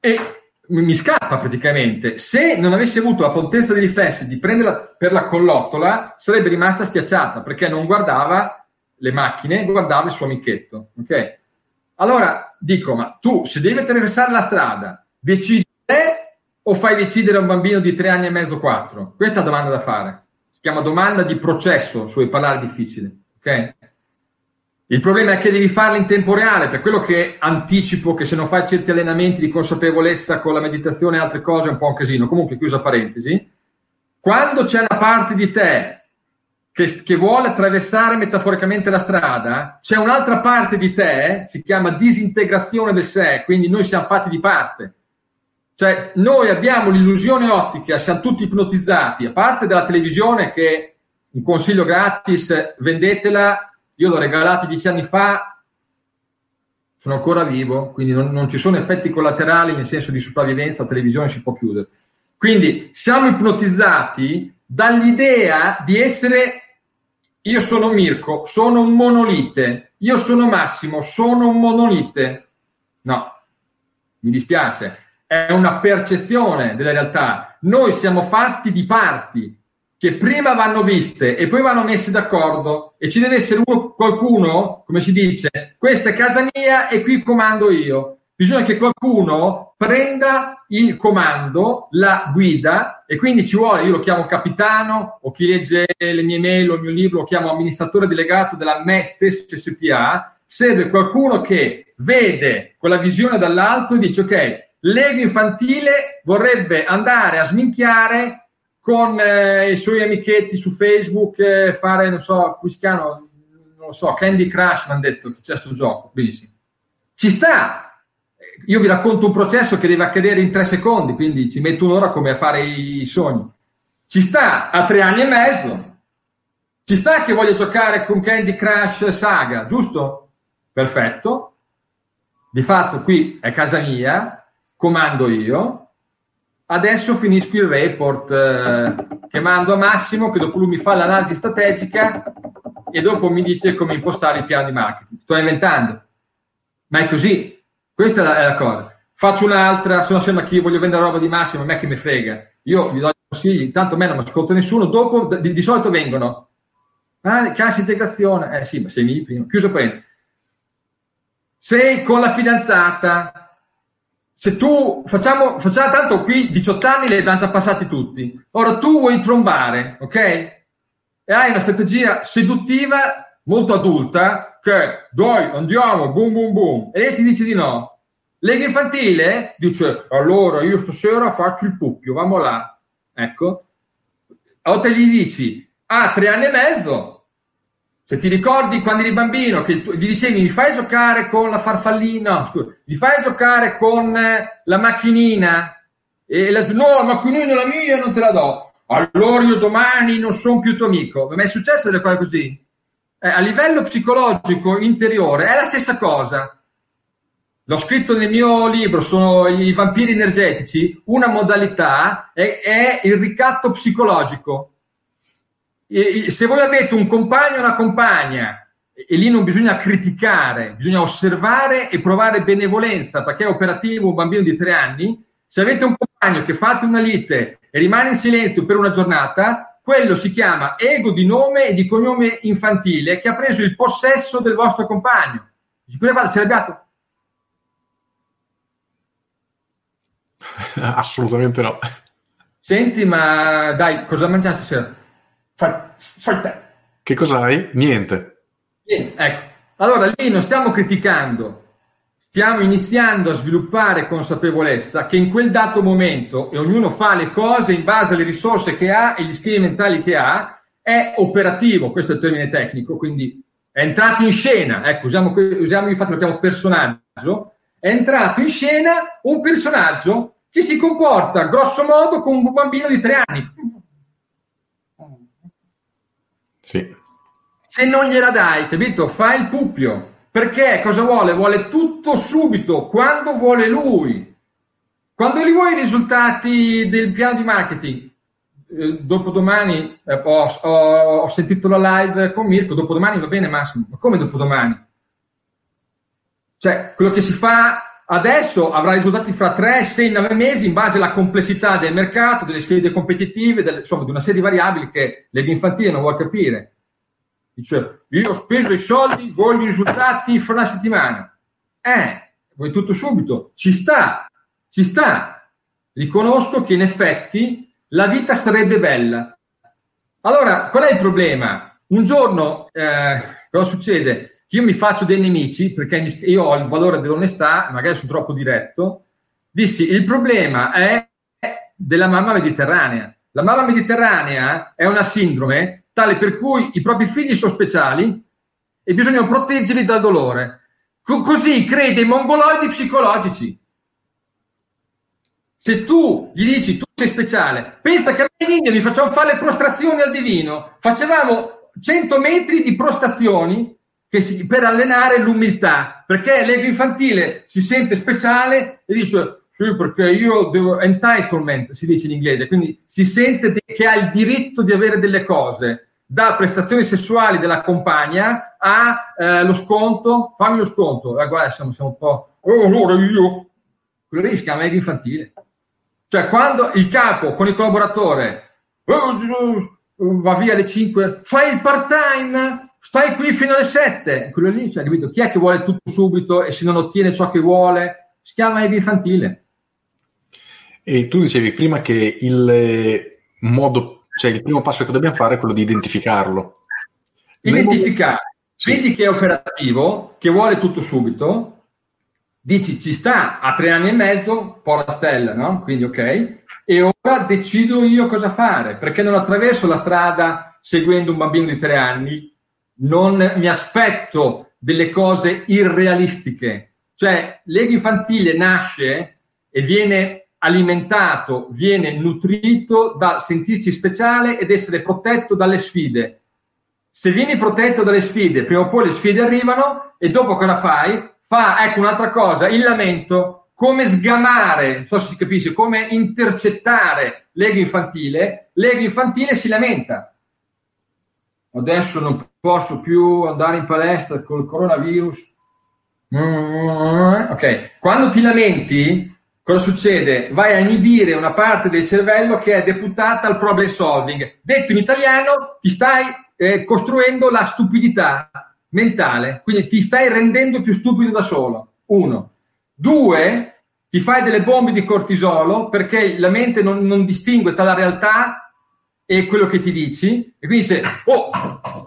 B: e mi scappa praticamente. Se non avessi avuto la potenza di riflessi di prenderla per la collottola, sarebbe rimasta schiacciata perché non guardava le macchine, guardava il suo amichetto. Ok? Allora dico, ma tu se devi attraversare la strada, decidi te o fai decidere a un bambino di tre anni e mezzo, quattro? Questa è la domanda da fare. Si chiama domanda di processo, suoi parlare difficile. Ok? Il problema è che devi farlo in tempo reale, per quello che anticipo che se non fai certi allenamenti di consapevolezza con la meditazione e altre cose è un po' un casino. Comunque, chiusa parentesi, quando c'è una parte di te che, che vuole attraversare metaforicamente la strada, c'è un'altra parte di te, si chiama disintegrazione del sé, quindi noi siamo fatti di parte. Cioè, noi abbiamo l'illusione ottica, siamo tutti ipnotizzati, a parte della televisione che un consiglio gratis, vendetela io l'ho regalato dieci anni fa, sono ancora vivo, quindi non, non ci sono effetti collaterali nel senso di sopravvivenza, la televisione si può chiudere. Quindi siamo ipnotizzati dall'idea di essere io sono Mirko, sono un monolite, io sono Massimo, sono un monolite. No, mi dispiace, è una percezione della realtà. Noi siamo fatti di parti, che prima vanno viste e poi vanno messe d'accordo e ci deve essere uno, qualcuno, come si dice, questa è casa mia e qui comando io. Bisogna che qualcuno prenda il comando, la guida e quindi ci vuole, io lo chiamo capitano o chi legge le mie mail o il mio libro lo chiamo amministratore delegato della me stesso SPA, serve qualcuno che vede quella visione dall'alto e dice ok, L'ego infantile vorrebbe andare a sminchiare con eh, i suoi amichetti su Facebook, eh, fare, non so, qui si chiama, non so, Candy Crush, mi hanno detto che c'è questo gioco, benissimo. Ci sta, io vi racconto un processo che deve accadere in tre secondi, quindi ci metto un'ora come a fare i sogni. Ci sta a tre anni e mezzo, ci sta che voglio giocare con Candy Crush Saga, giusto? Perfetto. Di fatto qui è casa mia, comando io. Adesso finisco il report eh, che mando a Massimo, che dopo lui mi fa l'analisi strategica e dopo mi dice come impostare il piano di marketing. Sto inventando, ma è così. Questa è la, è la cosa. Faccio un'altra, se no sembra che io voglio vendere roba di Massimo, a me che mi frega. Io vi do consigli, tanto a me non mi ascolta nessuno. Dopo, di, di solito vengono Ah, cassa integrazione. Eh sì, ma sei lì prima. Chiuso parentesi. Sei con la fidanzata. Se tu, facciamo, facciamo tanto qui 18 anni le abbiamo già passati tutti. Ora tu vuoi trombare, ok? E hai una strategia seduttiva molto adulta che dai, andiamo, boom boom boom. E lei ti dice di no. Lega infantile dice allora io stasera faccio il puppio, vamo là. Ecco. O te gli dici ha tre anni e mezzo. Se ti ricordi quando eri bambino che gli dicevi mi fai giocare con la farfallina, no, scusa, mi fai giocare con eh, la macchinina e la, no, la macchinina è la mia non te la do. Allora io domani non sono più tuo amico. Ma è successo delle cose così? Eh, a livello psicologico interiore è la stessa cosa. L'ho scritto nel mio libro, sono i vampiri energetici. Una modalità è, è il ricatto psicologico se voi avete un compagno o una compagna e lì non bisogna criticare, bisogna osservare e provare benevolenza perché è operativo un bambino di tre anni, se avete un compagno che fate una lite e rimane in silenzio per una giornata, quello si chiama ego di nome e di cognome infantile che ha preso il possesso del vostro compagno. Cui vada, sei arrabbiato?
A: Assolutamente no.
B: Senti, ma dai, cosa mangiate stasera? Fai, fai te.
A: Che cos'hai? Niente.
B: Niente, ecco. Allora lì non stiamo criticando, stiamo iniziando a sviluppare consapevolezza che in quel dato momento, e ognuno fa le cose in base alle risorse che ha e gli schemi mentali che ha, è operativo, questo è il termine tecnico, quindi è entrato in scena, ecco, usiamo, usiamo infatti lo chiamo personaggio, è entrato in scena un personaggio che si comporta grosso modo come un bambino di tre anni.
A: Sì.
B: Se non gliela dai, capito? Fai il puppio. Perché cosa vuole? Vuole tutto subito, quando vuole lui. Quando gli vuoi i risultati del piano di marketing? Eh, dopodomani eh, ho, ho, ho, sentito la live con Mirko, dopodomani va bene Massimo, ma come dopodomani? Cioè, quello che si fa adesso avrà risultati fra 3, 6, 9 mesi in base alla complessità del mercato, delle sfide competitive, delle, insomma di una serie di variabili che l'infantile non vuole capire. Dice, io ho speso i soldi, voglio i risultati fra una settimana. Eh, vuoi tutto subito? Ci sta, ci sta. Riconosco che in effetti la vita sarebbe bella. Allora, qual è il problema? Un giorno, eh, cosa succede? Io mi faccio dei nemici perché io ho il valore dell'onestà, magari sono troppo diretto. Dissi: il problema è della mamma mediterranea. La mamma mediterranea è una sindrome tale per cui i propri figli sono speciali e bisogna proteggerli dal dolore. Co- così crei mongoloidi psicologici. Se tu gli dici tu sei speciale, pensa che in India mi facciamo fare le prostrazioni al divino, facevamo 100 metri di prostrazioni si, per allenare l'umiltà, perché l'ego infantile si sente speciale e dice sì, perché io devo entitlement, si dice in inglese, quindi si sente che ha il diritto di avere delle cose, da prestazioni sessuali della compagna a eh, lo sconto, fammi lo sconto, eh, guarda, siamo, siamo un po', oh, allora io, quello lì si chiama ego infantile. Cioè, quando il capo con il collaboratore oh, va via alle 5, fai il part time, stai qui fino alle 7, quello lì, cioè, capito? Chi è che vuole tutto subito e se non ottiene ciò che vuole, si chiama ego infantile.
A: E tu dicevi prima che il modo, cioè il primo passo che dobbiamo fare è quello di identificarlo.
B: Identificare, sì. vedi che è operativo, che vuole tutto subito, dici ci sta a tre anni e mezzo, un po' la stella, no? Quindi ok, e ora decido io cosa fare, perché non attraverso la strada seguendo un bambino di tre anni, non mi aspetto delle cose irrealistiche. Cioè, l'ego infantile nasce e viene alimentato, viene nutrito da sentirci speciale ed essere protetto dalle sfide. Se vieni protetto dalle sfide, prima o poi le sfide arrivano e dopo cosa fai? Fa, ecco un'altra cosa, il lamento, come sgamare, non so se si capisce, come intercettare l'ego infantile, l'ego infantile si lamenta. Adesso non posso più andare in palestra col coronavirus. Ok, quando ti lamenti, cosa succede? Vai a inibire una parte del cervello che è deputata al problem solving. Detto in italiano, ti stai eh, costruendo la stupidità mentale, quindi ti stai rendendo più stupido da solo. Uno. Due, ti fai delle bombe di cortisolo perché la mente non, non distingue tra la realtà e quello che ti dici e quindi dice, oh,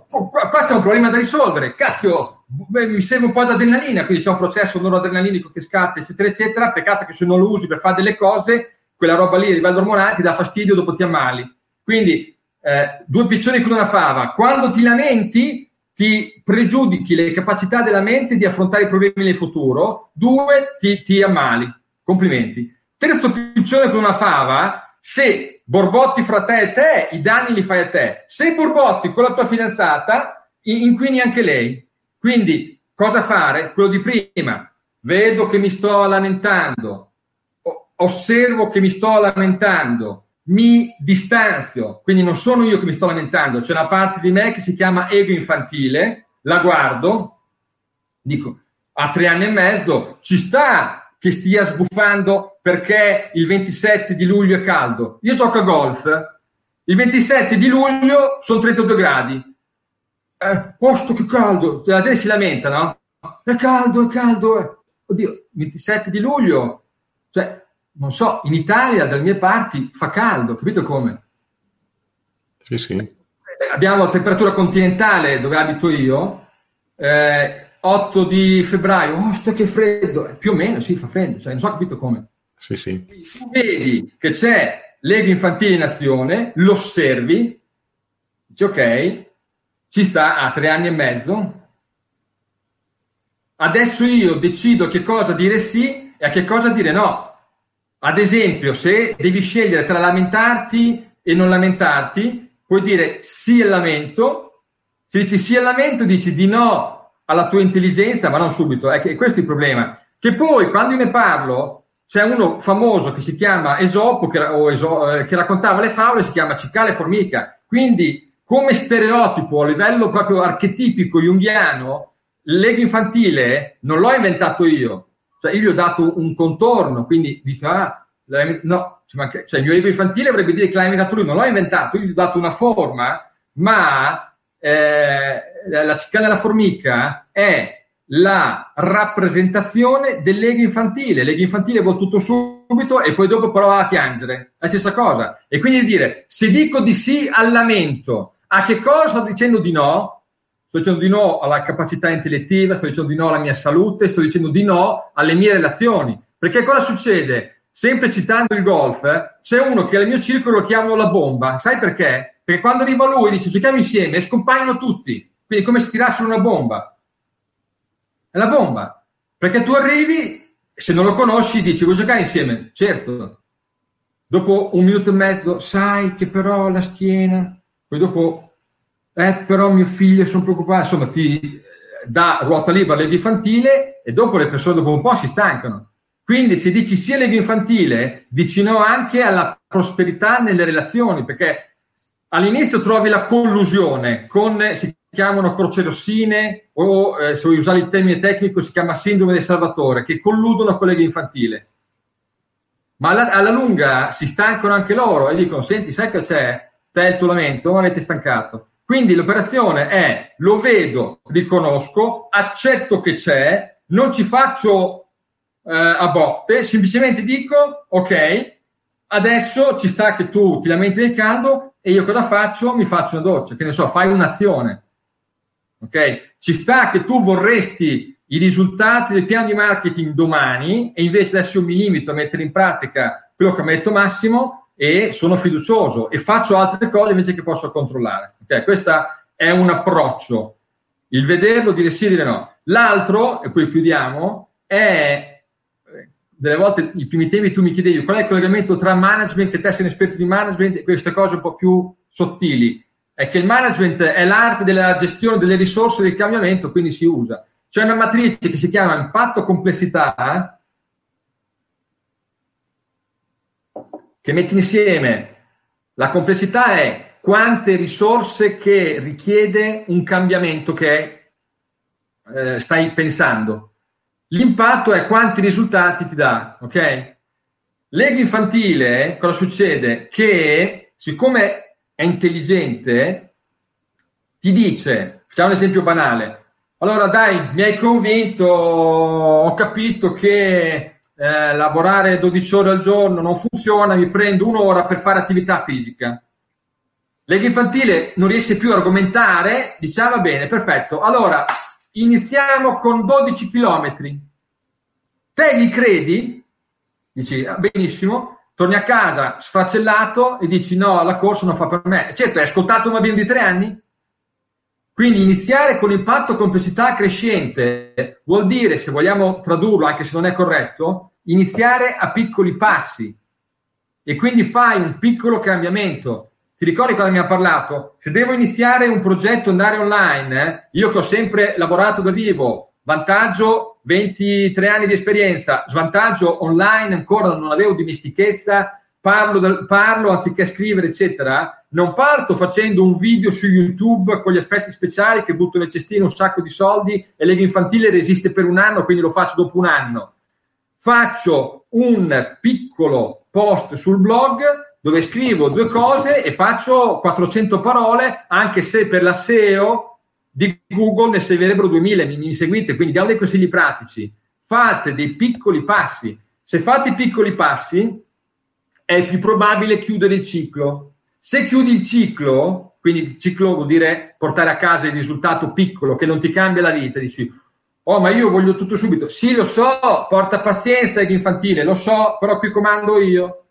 B: oh qua, qua, c'è un problema da risolvere, cacchio, beh, mi serve un po' di adrenalina, quindi c'è un processo noradrenalinico che scatta, eccetera, eccetera, peccato che se non lo usi per fare delle cose, quella roba lì a livello ormonale ti dà fastidio, dopo ti ammali. Quindi, eh, due piccioni con una fava, quando ti lamenti ti pregiudichi le capacità della mente di affrontare i problemi nel futuro, due, ti, ti ammali. Complimenti. Terzo piccione con una fava, se borbotti fra te e te, i danni li fai a te. Se borbotti con la tua fidanzata, inquini anche lei. Quindi, cosa fare? Quello di prima. Vedo che mi sto lamentando, osservo che mi sto lamentando, mi distanzio, quindi non sono io che mi sto lamentando, c'è una parte di me che si chiama ego infantile, la guardo, dico, a tre anni e mezzo ci sta che stia sbuffando perché il 27 di luglio è caldo. Io gioco a golf, il 27 di luglio sono 32 gradi. Eh, posto che caldo, la gente si lamenta, no? È caldo, è caldo. Eh. Oddio, 27 di luglio, cioè non so, in Italia, dalle mie parti, fa caldo, capito come?
A: Sì, sì. Eh,
B: abbiamo la temperatura continentale dove abito io, eh, 8 di febbraio, oh, sta che freddo, eh, più o meno, sì, fa freddo, cioè, non so capito come.
A: Sì, sì.
B: Vedi che c'è Lega Infantile in azione, lo osservi, dici ok, ci sta a tre anni e mezzo, adesso io decido che cosa dire sì e a che cosa dire no. Ad esempio, se devi scegliere tra lamentarti e non lamentarti, puoi dire sì al lamento. Se dici sì al lamento, dici di no alla tua intelligenza, ma non subito. È che questo è il problema. Che poi, quando io ne parlo, c'è uno famoso che si chiama Esopo, che, Esopo, eh, che raccontava le favole, si chiama Cicale Formica. Quindi, come stereotipo a livello proprio archetipico junghiano, l'ego infantile non l'ho inventato io, cioè io gli ho dato un contorno, quindi dico, ah, no, cioè il mio ego infantile vorrebbe dire che l'ha inventato lui, non l'ho inventato, io gli ho dato una forma, ma eh, la cicala della formica è la rappresentazione dell'ego infantile. L'ego infantile vuole tutto subito e poi dopo prova a piangere. La stessa cosa. E quindi dire, se dico di sì al lamento, a che cosa sto dicendo di no? sto dicendo di no alla capacità intellettiva, sto dicendo di no alla mia salute, sto dicendo di no alle mie relazioni. Perché cosa succede? Sempre citando il golf, eh, c'è uno che al mio circolo lo chiamano la bomba. Sai perché? Perché quando arriva lui dice giochiamo insieme e scompaiono tutti. Come se tirassero una bomba. È la bomba. Perché tu arrivi, se non lo conosci, dici vuoi giocare insieme? Certo. Dopo un minuto e mezzo, sai che però la schiena. Poi dopo eh, però mio figlio sono preoccupato, insomma ti dà ruota libera all'ego infantile e dopo le persone dopo un po' si stancano. Quindi se dici sì all'ego infantile, dici no anche alla prosperità nelle relazioni, perché all'inizio trovi la collusione con, si chiamano croce rossine o eh, se vuoi usare il termine tecnico si chiama sindrome del salvatore, che colludono con l'ego infantile. Ma alla, alla lunga si stancano anche loro e dicono, senti, sai che c'è? Te il tuo lamento, mi avete stancato quindi l'operazione è lo vedo, riconosco, accetto che c'è, non ci faccio eh, a botte, semplicemente dico ok, adesso ci sta che tu ti lamenti del caldo e io cosa faccio? Mi faccio una doccia, che ne so, fai un'azione. Ok? Ci sta che tu vorresti i risultati del piano di marketing domani e invece adesso mi limito a mettere in pratica quello che ha detto Massimo e sono fiducioso e faccio altre cose invece che posso controllare. Okay? Questo è un approccio, il vederlo, dire sì, dire no. L'altro, e poi chiudiamo, è delle volte i primi temi tu mi chiedevi qual è il collegamento tra management e te sei un esperto di management e queste cose un po' più sottili. È che il management è l'arte della gestione delle risorse del cambiamento, quindi si usa. C'è una matrice che si chiama impatto complessità che mette insieme la complessità è quante risorse che richiede un cambiamento che eh, stai pensando. L'impatto è quanti risultati ti dà, ok? L'ego infantile, cosa succede? Che siccome è intelligente, ti dice, facciamo un esempio banale, allora dai, mi hai convinto, ho capito che eh, lavorare 12 ore al giorno non funziona, mi prendo un'ora per fare attività fisica. Lega infantile non riesce più a argomentare, diciamo va bene, perfetto. Allora, iniziamo con 12 km. Te gli credi? Dici, ah, benissimo, torni a casa sfracellato e dici no, la corsa non fa per me. Certo, hai ascoltato un bambino di tre anni? Quindi iniziare con impatto complessità crescente vuol dire, se vogliamo tradurlo, anche se non è corretto, iniziare a piccoli passi e quindi fai un piccolo cambiamento. Ti ricordi quando mi ha parlato? Se devo iniziare un progetto, andare online, eh, io che ho sempre lavorato da vivo, vantaggio 23 anni di esperienza, svantaggio online ancora non avevo dimestichezza, parlo, parlo anziché scrivere, eccetera non parto facendo un video su YouTube con gli effetti speciali che butto nel cestino un sacco di soldi e Lega Infantile resiste per un anno, quindi lo faccio dopo un anno. Faccio un piccolo post sul blog dove scrivo due cose e faccio 400 parole, anche se per la SEO di Google ne servirebbero 2000, mi, mi seguite, quindi diamo dei consigli pratici. Fate dei piccoli passi. Se fate i piccoli passi, è più probabile chiudere il ciclo se chiudi il ciclo, quindi ciclo vuol dire portare a casa il risultato piccolo che non ti cambia la vita, dici Oh, ma io voglio tutto subito. Sì, lo so, porta pazienza che infantile, lo so, però qui comando io.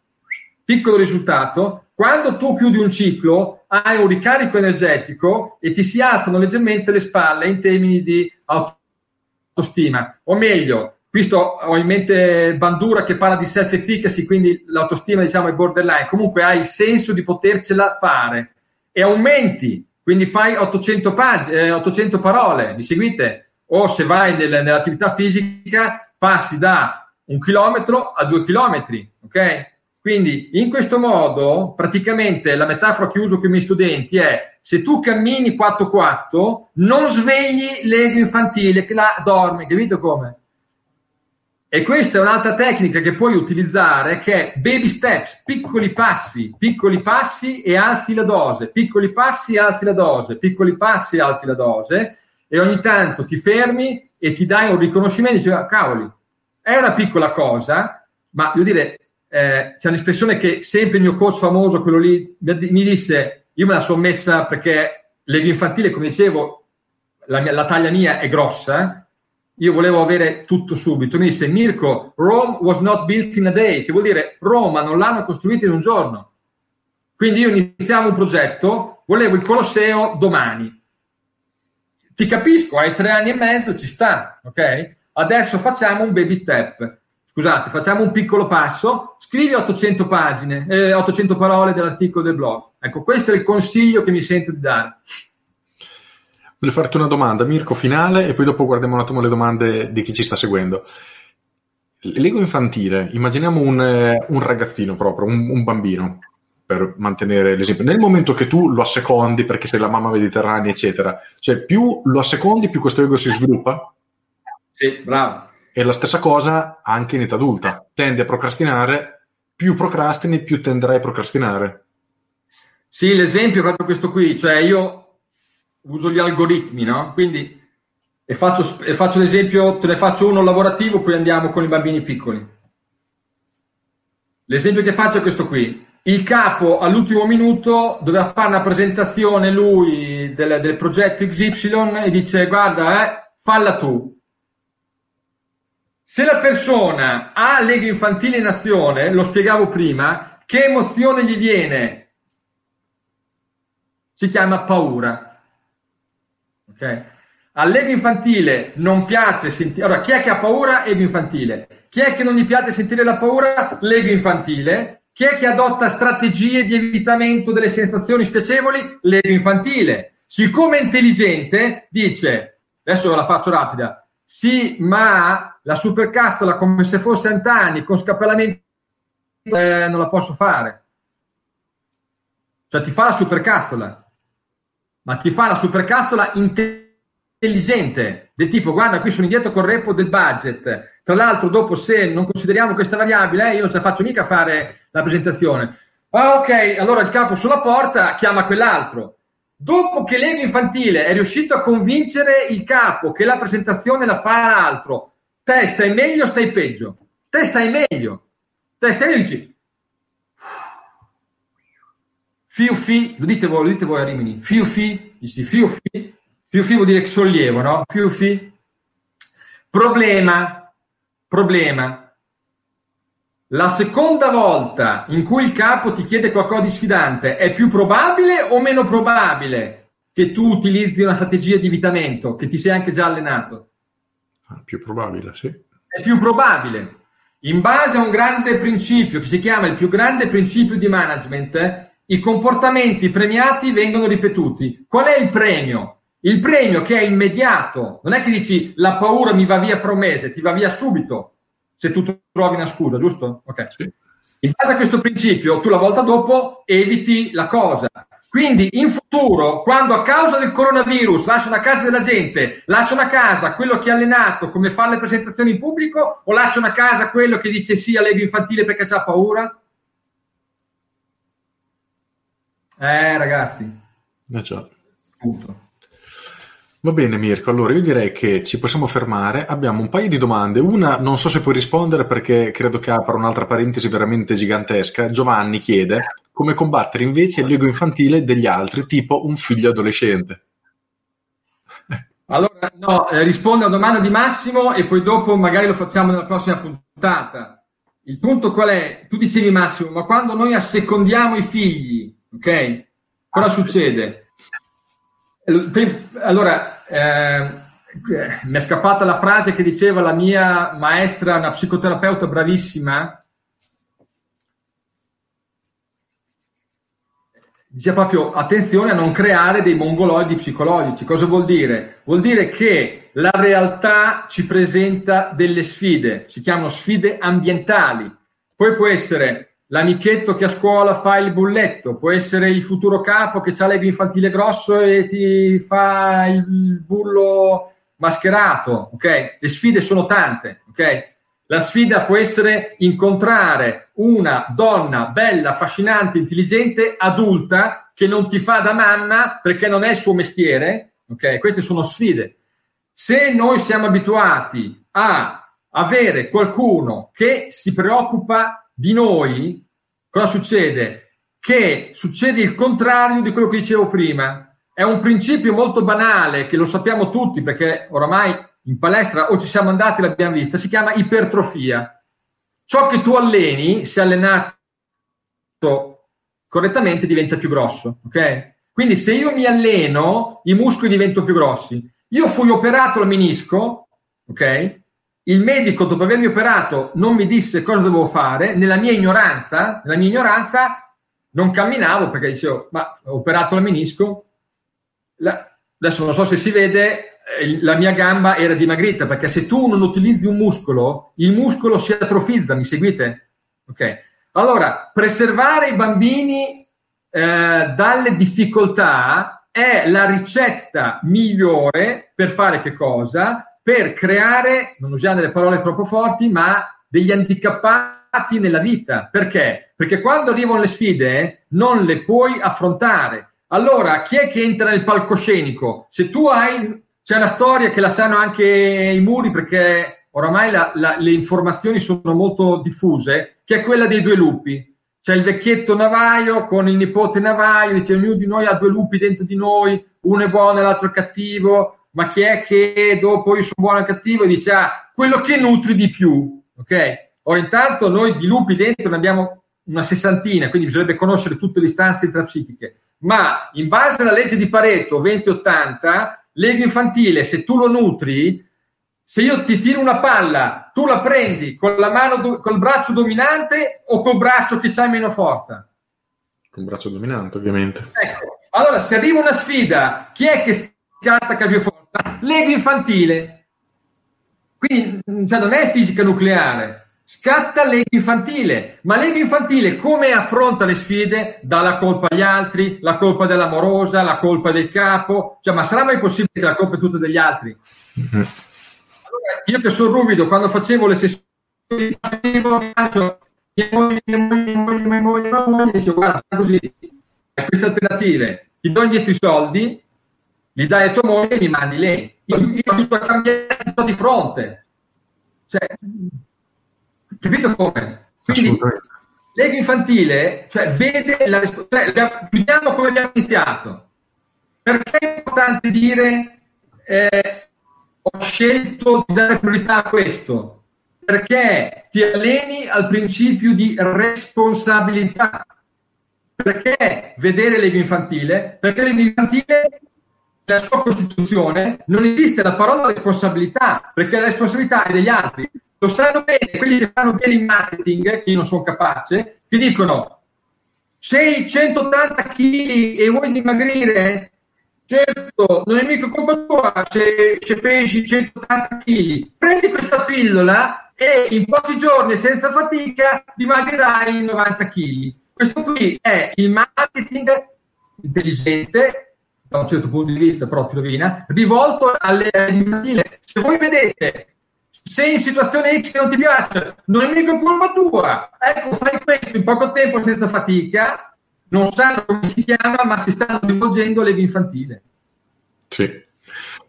B: Piccolo risultato. Quando tu chiudi un ciclo, hai un ricarico energetico e ti si alzano leggermente le spalle in termini di autostima. O meglio, Qui sto, ho in mente Bandura che parla di self-efficacy, quindi l'autostima diciamo è borderline. Comunque hai il senso di potercela fare e aumenti, quindi fai 800, pag- eh, 800 parole, mi seguite? O se vai nel, nell'attività fisica passi da un chilometro a due chilometri, ok? Quindi in questo modo praticamente la metafora che uso con i miei studenti è se tu cammini 4-4 non svegli l'ego infantile che la dorme, capito come? E questa è un'altra tecnica che puoi utilizzare che è baby steps, piccoli passi, piccoli passi e alzi la dose, piccoli passi e alzi la dose, piccoli passi e alzi la dose e ogni tanto ti fermi e ti dai un riconoscimento e dici, ah, cavoli, è una piccola cosa, ma devo dire, eh, c'è un'espressione che sempre il mio coach famoso, quello lì, mi disse, io me la sono messa perché l'ego infantile, come dicevo, la, mia, la taglia mia è grossa, io volevo avere tutto subito. Mi disse Mirko, Rome was not built in a day, che vuol dire Roma non l'hanno costruita in un giorno. Quindi io iniziavo un progetto, volevo il Colosseo domani. Ti capisco, hai tre anni e mezzo, ci sta, ok? Adesso facciamo un baby step. Scusate, facciamo un piccolo passo, scrivi 800 pagine, eh, 800 parole dell'articolo del blog. Ecco, questo è il consiglio che mi sento di dare.
A: Voglio farti una domanda, Mirko, finale, e poi dopo guardiamo un attimo le domande di chi ci sta seguendo. L'ego infantile, immaginiamo un, eh, un ragazzino proprio, un, un, bambino, per mantenere l'esempio. Nel momento che tu lo assecondi perché sei la mamma mediterranea, eccetera, cioè più lo assecondi, più questo ego si sviluppa?
B: Sì, bravo.
A: E la stessa cosa anche in età adulta. Tende a procrastinare, più procrastini, più tenderai a procrastinare.
B: Sì, l'esempio è proprio questo qui, cioè io uso gli algoritmi, no? Quindi, e faccio, e faccio l'esempio, te ne faccio uno lavorativo, poi andiamo con i bambini piccoli. L'esempio che faccio è questo qui. Il capo all'ultimo minuto doveva fare una presentazione lui del, del progetto XY e dice guarda, eh, falla tu. Se la persona ha lega infantile in azione, lo spiegavo prima, che emozione gli viene? Si chiama paura. Ok? All'ego infantile non piace sentire. Allora, chi è che ha paura? Ego infantile. Chi è che non gli piace sentire la paura? L'ego infantile. Chi è che adotta strategie di evitamento delle sensazioni spiacevoli? L'ego infantile. Siccome è intelligente, dice, adesso la faccio rapida, sì, ma la supercazzola come se fosse Antani con scappellamento eh, non la posso fare. Cioè ti fa la supercazzola, ma ti fa la supercazzola intelligente, del tipo guarda qui sono indietro col repo del budget, tra l'altro dopo se non consideriamo questa variabile eh, io non ce la faccio mica a fare la presentazione. Ah ok, allora il capo sulla porta chiama quell'altro Dopo che l'ego infantile è riuscito a convincere il capo che la presentazione la fa l'altro, te stai meglio o stai peggio? Te stai meglio. Te stai meglio dici fiu fi, lo dite voi, lo dite voi a Rimini, fiu fi, dici fiu fi, fiu fi vuol dire sollievo, no? Fiu fi. Problema, problema. La seconda volta in cui il capo ti chiede qualcosa di sfidante è più probabile o meno probabile che tu utilizzi una strategia di evitamento che ti sei anche già allenato?
A: Ah, più probabile, sì.
B: È più probabile. In base a un grande principio che si chiama il più grande principio di management, i comportamenti premiati vengono ripetuti. Qual è il premio? Il premio che è immediato, non è che dici la paura mi va via fra un mese, ti va via subito se tu trovi una scusa, giusto? Ok. Sì. In base a questo principio, tu la volta dopo eviti la cosa. Quindi in futuro, quando a causa del coronavirus lasciano a casa della gente, lasciano a casa quello che ha allenato come fare le presentazioni in pubblico o lasciano a casa quello che dice sì all'ego infantile perché ha paura? Eh ragazzi.
A: Eh già. Punto. Va bene Mirko, allora io direi che ci possiamo fermare, abbiamo un paio di domande, una non so se puoi rispondere perché credo che apra un'altra parentesi veramente gigantesca, Giovanni chiede come combattere invece l'ego infantile degli altri, tipo un figlio adolescente.
B: Allora, no, eh, rispondo alla domanda di Massimo e poi dopo magari lo facciamo nella prossima puntata. Il punto qual è? Tu dicevi Massimo, ma quando noi assecondiamo i figli, ok? Cosa succede? Allora, eh, mi è scappata la frase che diceva la mia maestra, una psicoterapeuta bravissima, diceva proprio attenzione a non creare dei mongoloidi psicologici. Cosa vuol dire? Vuol dire che la realtà ci presenta delle sfide, si chiamano sfide ambientali. Poi può essere l'amichetto che a scuola fa il bulletto, può essere il futuro capo che ha l'ego infantile grosso e ti fa il bullo mascherato, ok? Le sfide sono tante, ok? La sfida può essere incontrare una donna bella, affascinante, intelligente, adulta, che non ti fa da mamma perché non è il suo mestiere, ok? Queste sono sfide. Se noi siamo abituati a avere qualcuno che si preoccupa di noi, cosa succede? Che succede il contrario di quello che dicevo prima. È un principio molto banale che lo sappiamo tutti perché oramai in palestra o ci siamo andati e l'abbiamo vista, si chiama ipertrofia. Ciò che tu alleni, se allenato correttamente, diventa più grosso, ok? Quindi se io mi alleno, i muscoli diventano più grossi. Io fui operato al menisco, ok? il medico dopo avermi operato non mi disse cosa dovevo fare, nella mia ignoranza, nella mia ignoranza non camminavo perché dicevo, ma ho operato il menisco, la, adesso non so se si vede, la mia gamba era dimagrita perché se tu non utilizzi un muscolo, il muscolo si atrofizza, mi seguite? Ok. Allora, preservare i bambini eh, dalle difficoltà è la ricetta migliore per fare che cosa? per creare, non usiamo delle parole troppo forti, ma degli handicappati nella vita. Perché? Perché quando arrivano le sfide non le puoi affrontare. Allora, chi è che entra nel palcoscenico? Se tu hai, c'è una storia che la sanno anche i muri perché oramai la, la, le informazioni sono molto diffuse, che è quella dei due lupi. C'è il vecchietto navaio con il nipote navaio, dice ognuno di noi ha due lupi dentro di noi, uno è buono e l'altro è cattivo, ma chi è che dopo io sono buono e cattivo e dice ah, quello che nutri di più. Ok? Ora, intanto noi di lupi dentro ne abbiamo una sessantina, quindi bisognerebbe conoscere tutte le istanze intrapsichiche. Ma in base alla legge di Pareto 20-80, l'ego infantile, se tu lo nutri, se io ti tiro una palla, tu la prendi con la mano, col braccio dominante o col braccio che c'hai meno forza?
A: Con il braccio dominante, ovviamente.
B: Ecco, allora se arriva una sfida, chi è che scatta più forza? L'ego infantile. Quindi cioè, non è fisica nucleare, Scatta l'ego infantile, ma l'ego infantile come affronta le sfide? Dà la colpa agli altri, la colpa dell'amorosa, la colpa del capo, cioè, ma sarà mai possibile che la colpa è tutta degli altri? Mm-hmm. Allora, io che sono ruvido, quando facevo le sessioni, facevo, dicevo, guarda, così, hai queste alternative, ti do indietro i soldi, li dai a tua moglie e mi mandi lei. Io, io ho tutto a cambiare di fronte. Cioè, Capito come? Quindi l'ego infantile, cioè vede la risposta, cioè, come abbiamo iniziato. Perché è importante dire eh, ho scelto di dare priorità a questo? Perché ti alleni al principio di responsabilità. Perché vedere l'ego infantile? Perché l'ego infantile nella sua Costituzione non esiste la parola responsabilità, perché la responsabilità è degli altri lo sanno bene quelli che fanno bene il marketing, che io non sono capace, ti dicono sei 180 kg e vuoi dimagrire? Certo, non è mica colpa tua se, se pesi 180 kg. Prendi questa pillola e in pochi giorni senza fatica dimagrirai 90 kg. Questo qui è il marketing intelligente, da un certo punto di vista, però ti rovina, rivolto alle infantile. Se voi vedete sei in situazione X che non ti piace, non è mica colpa tua. Ecco, fai questo in poco tempo senza fatica, non sanno come si chiama, ma si stanno rivolgendo all'ego infantile.
A: Sì.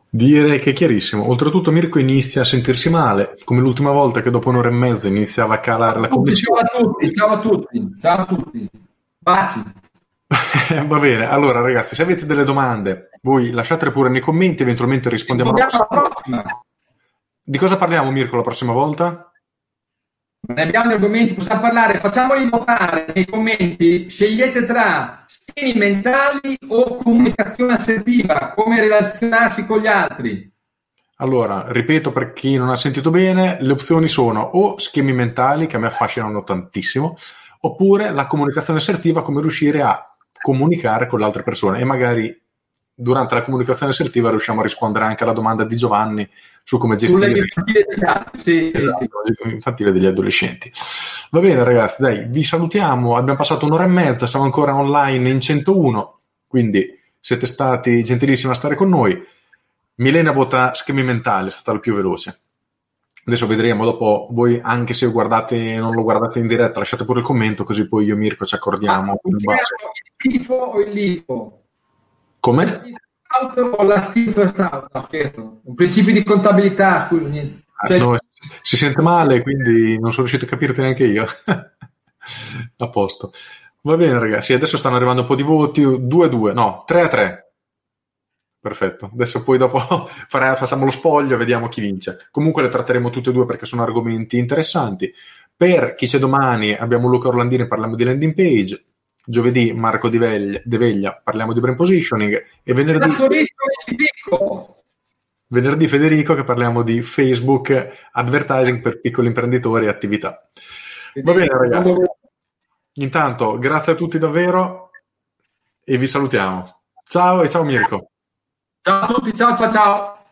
A: Direi che è chiarissimo. Oltretutto Mirko inizia a sentirsi male, come l'ultima volta che dopo un'ora e mezza iniziava a calare la connessione.
B: Ciao a tutti, ciao a tutti, ciao a tutti. Baci.
A: Va bene, allora ragazzi, se avete delle domande, voi lasciatele pure nei commenti, eventualmente rispondiamo alla prossima. Di cosa parliamo, Mirko, la prossima volta?
B: Ne abbiamo gli argomenti, possiamo parlare, facciamoli votare nei commenti, scegliete tra schemi mentali o comunicazione assertiva, come relazionarsi con gli altri.
A: Allora, ripeto per chi non ha sentito bene, le opzioni sono o schemi mentali, che a me affascinano tantissimo, oppure la comunicazione assertiva, come riuscire a comunicare con le altre persone e magari durante la comunicazione assertiva riusciamo a rispondere anche alla domanda di Giovanni su come gestire sì, esatto, infantile degli adolescenti. Va bene ragazzi, dai, vi salutiamo, abbiamo passato un'ora e mezza, siamo ancora online in 101, quindi siete stati gentilissimi a stare con noi. Milena vota schemi mentali, è stata la più veloce. Adesso vedremo dopo voi, anche se guardate, non lo guardate in diretta, lasciate pure il commento, così poi io e Mirko ci accordiamo. Ah,
B: il tifo o il lifo?
A: Come?
B: o la no, scherzo. Un principio di contabilità, scusa, niente.
A: Cioè... No, si sente male, quindi non sono riuscito a capirti neanche io. a posto. Va bene, ragazzi, adesso stanno arrivando un po' di voti. 2 a 2, no, 3 a 3. Perfetto. Adesso poi dopo facciamo lo spoglio e vediamo chi vince. Comunque le tratteremo tutte e due perché sono argomenti interessanti. Per chi c'è domani abbiamo Luca Orlandini, parliamo di landing page. Giovedì Marco Di Veglia, De Veglia, parliamo di brain positioning e venerdì, venerdì Federico che parliamo di Facebook advertising per piccoli imprenditori e attività. Va bene ragazzi. Intanto grazie a tutti davvero e vi salutiamo. Ciao e ciao Mirko.
B: Ciao a tutti, ciao ciao ciao.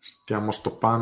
A: Stiamo stoppando.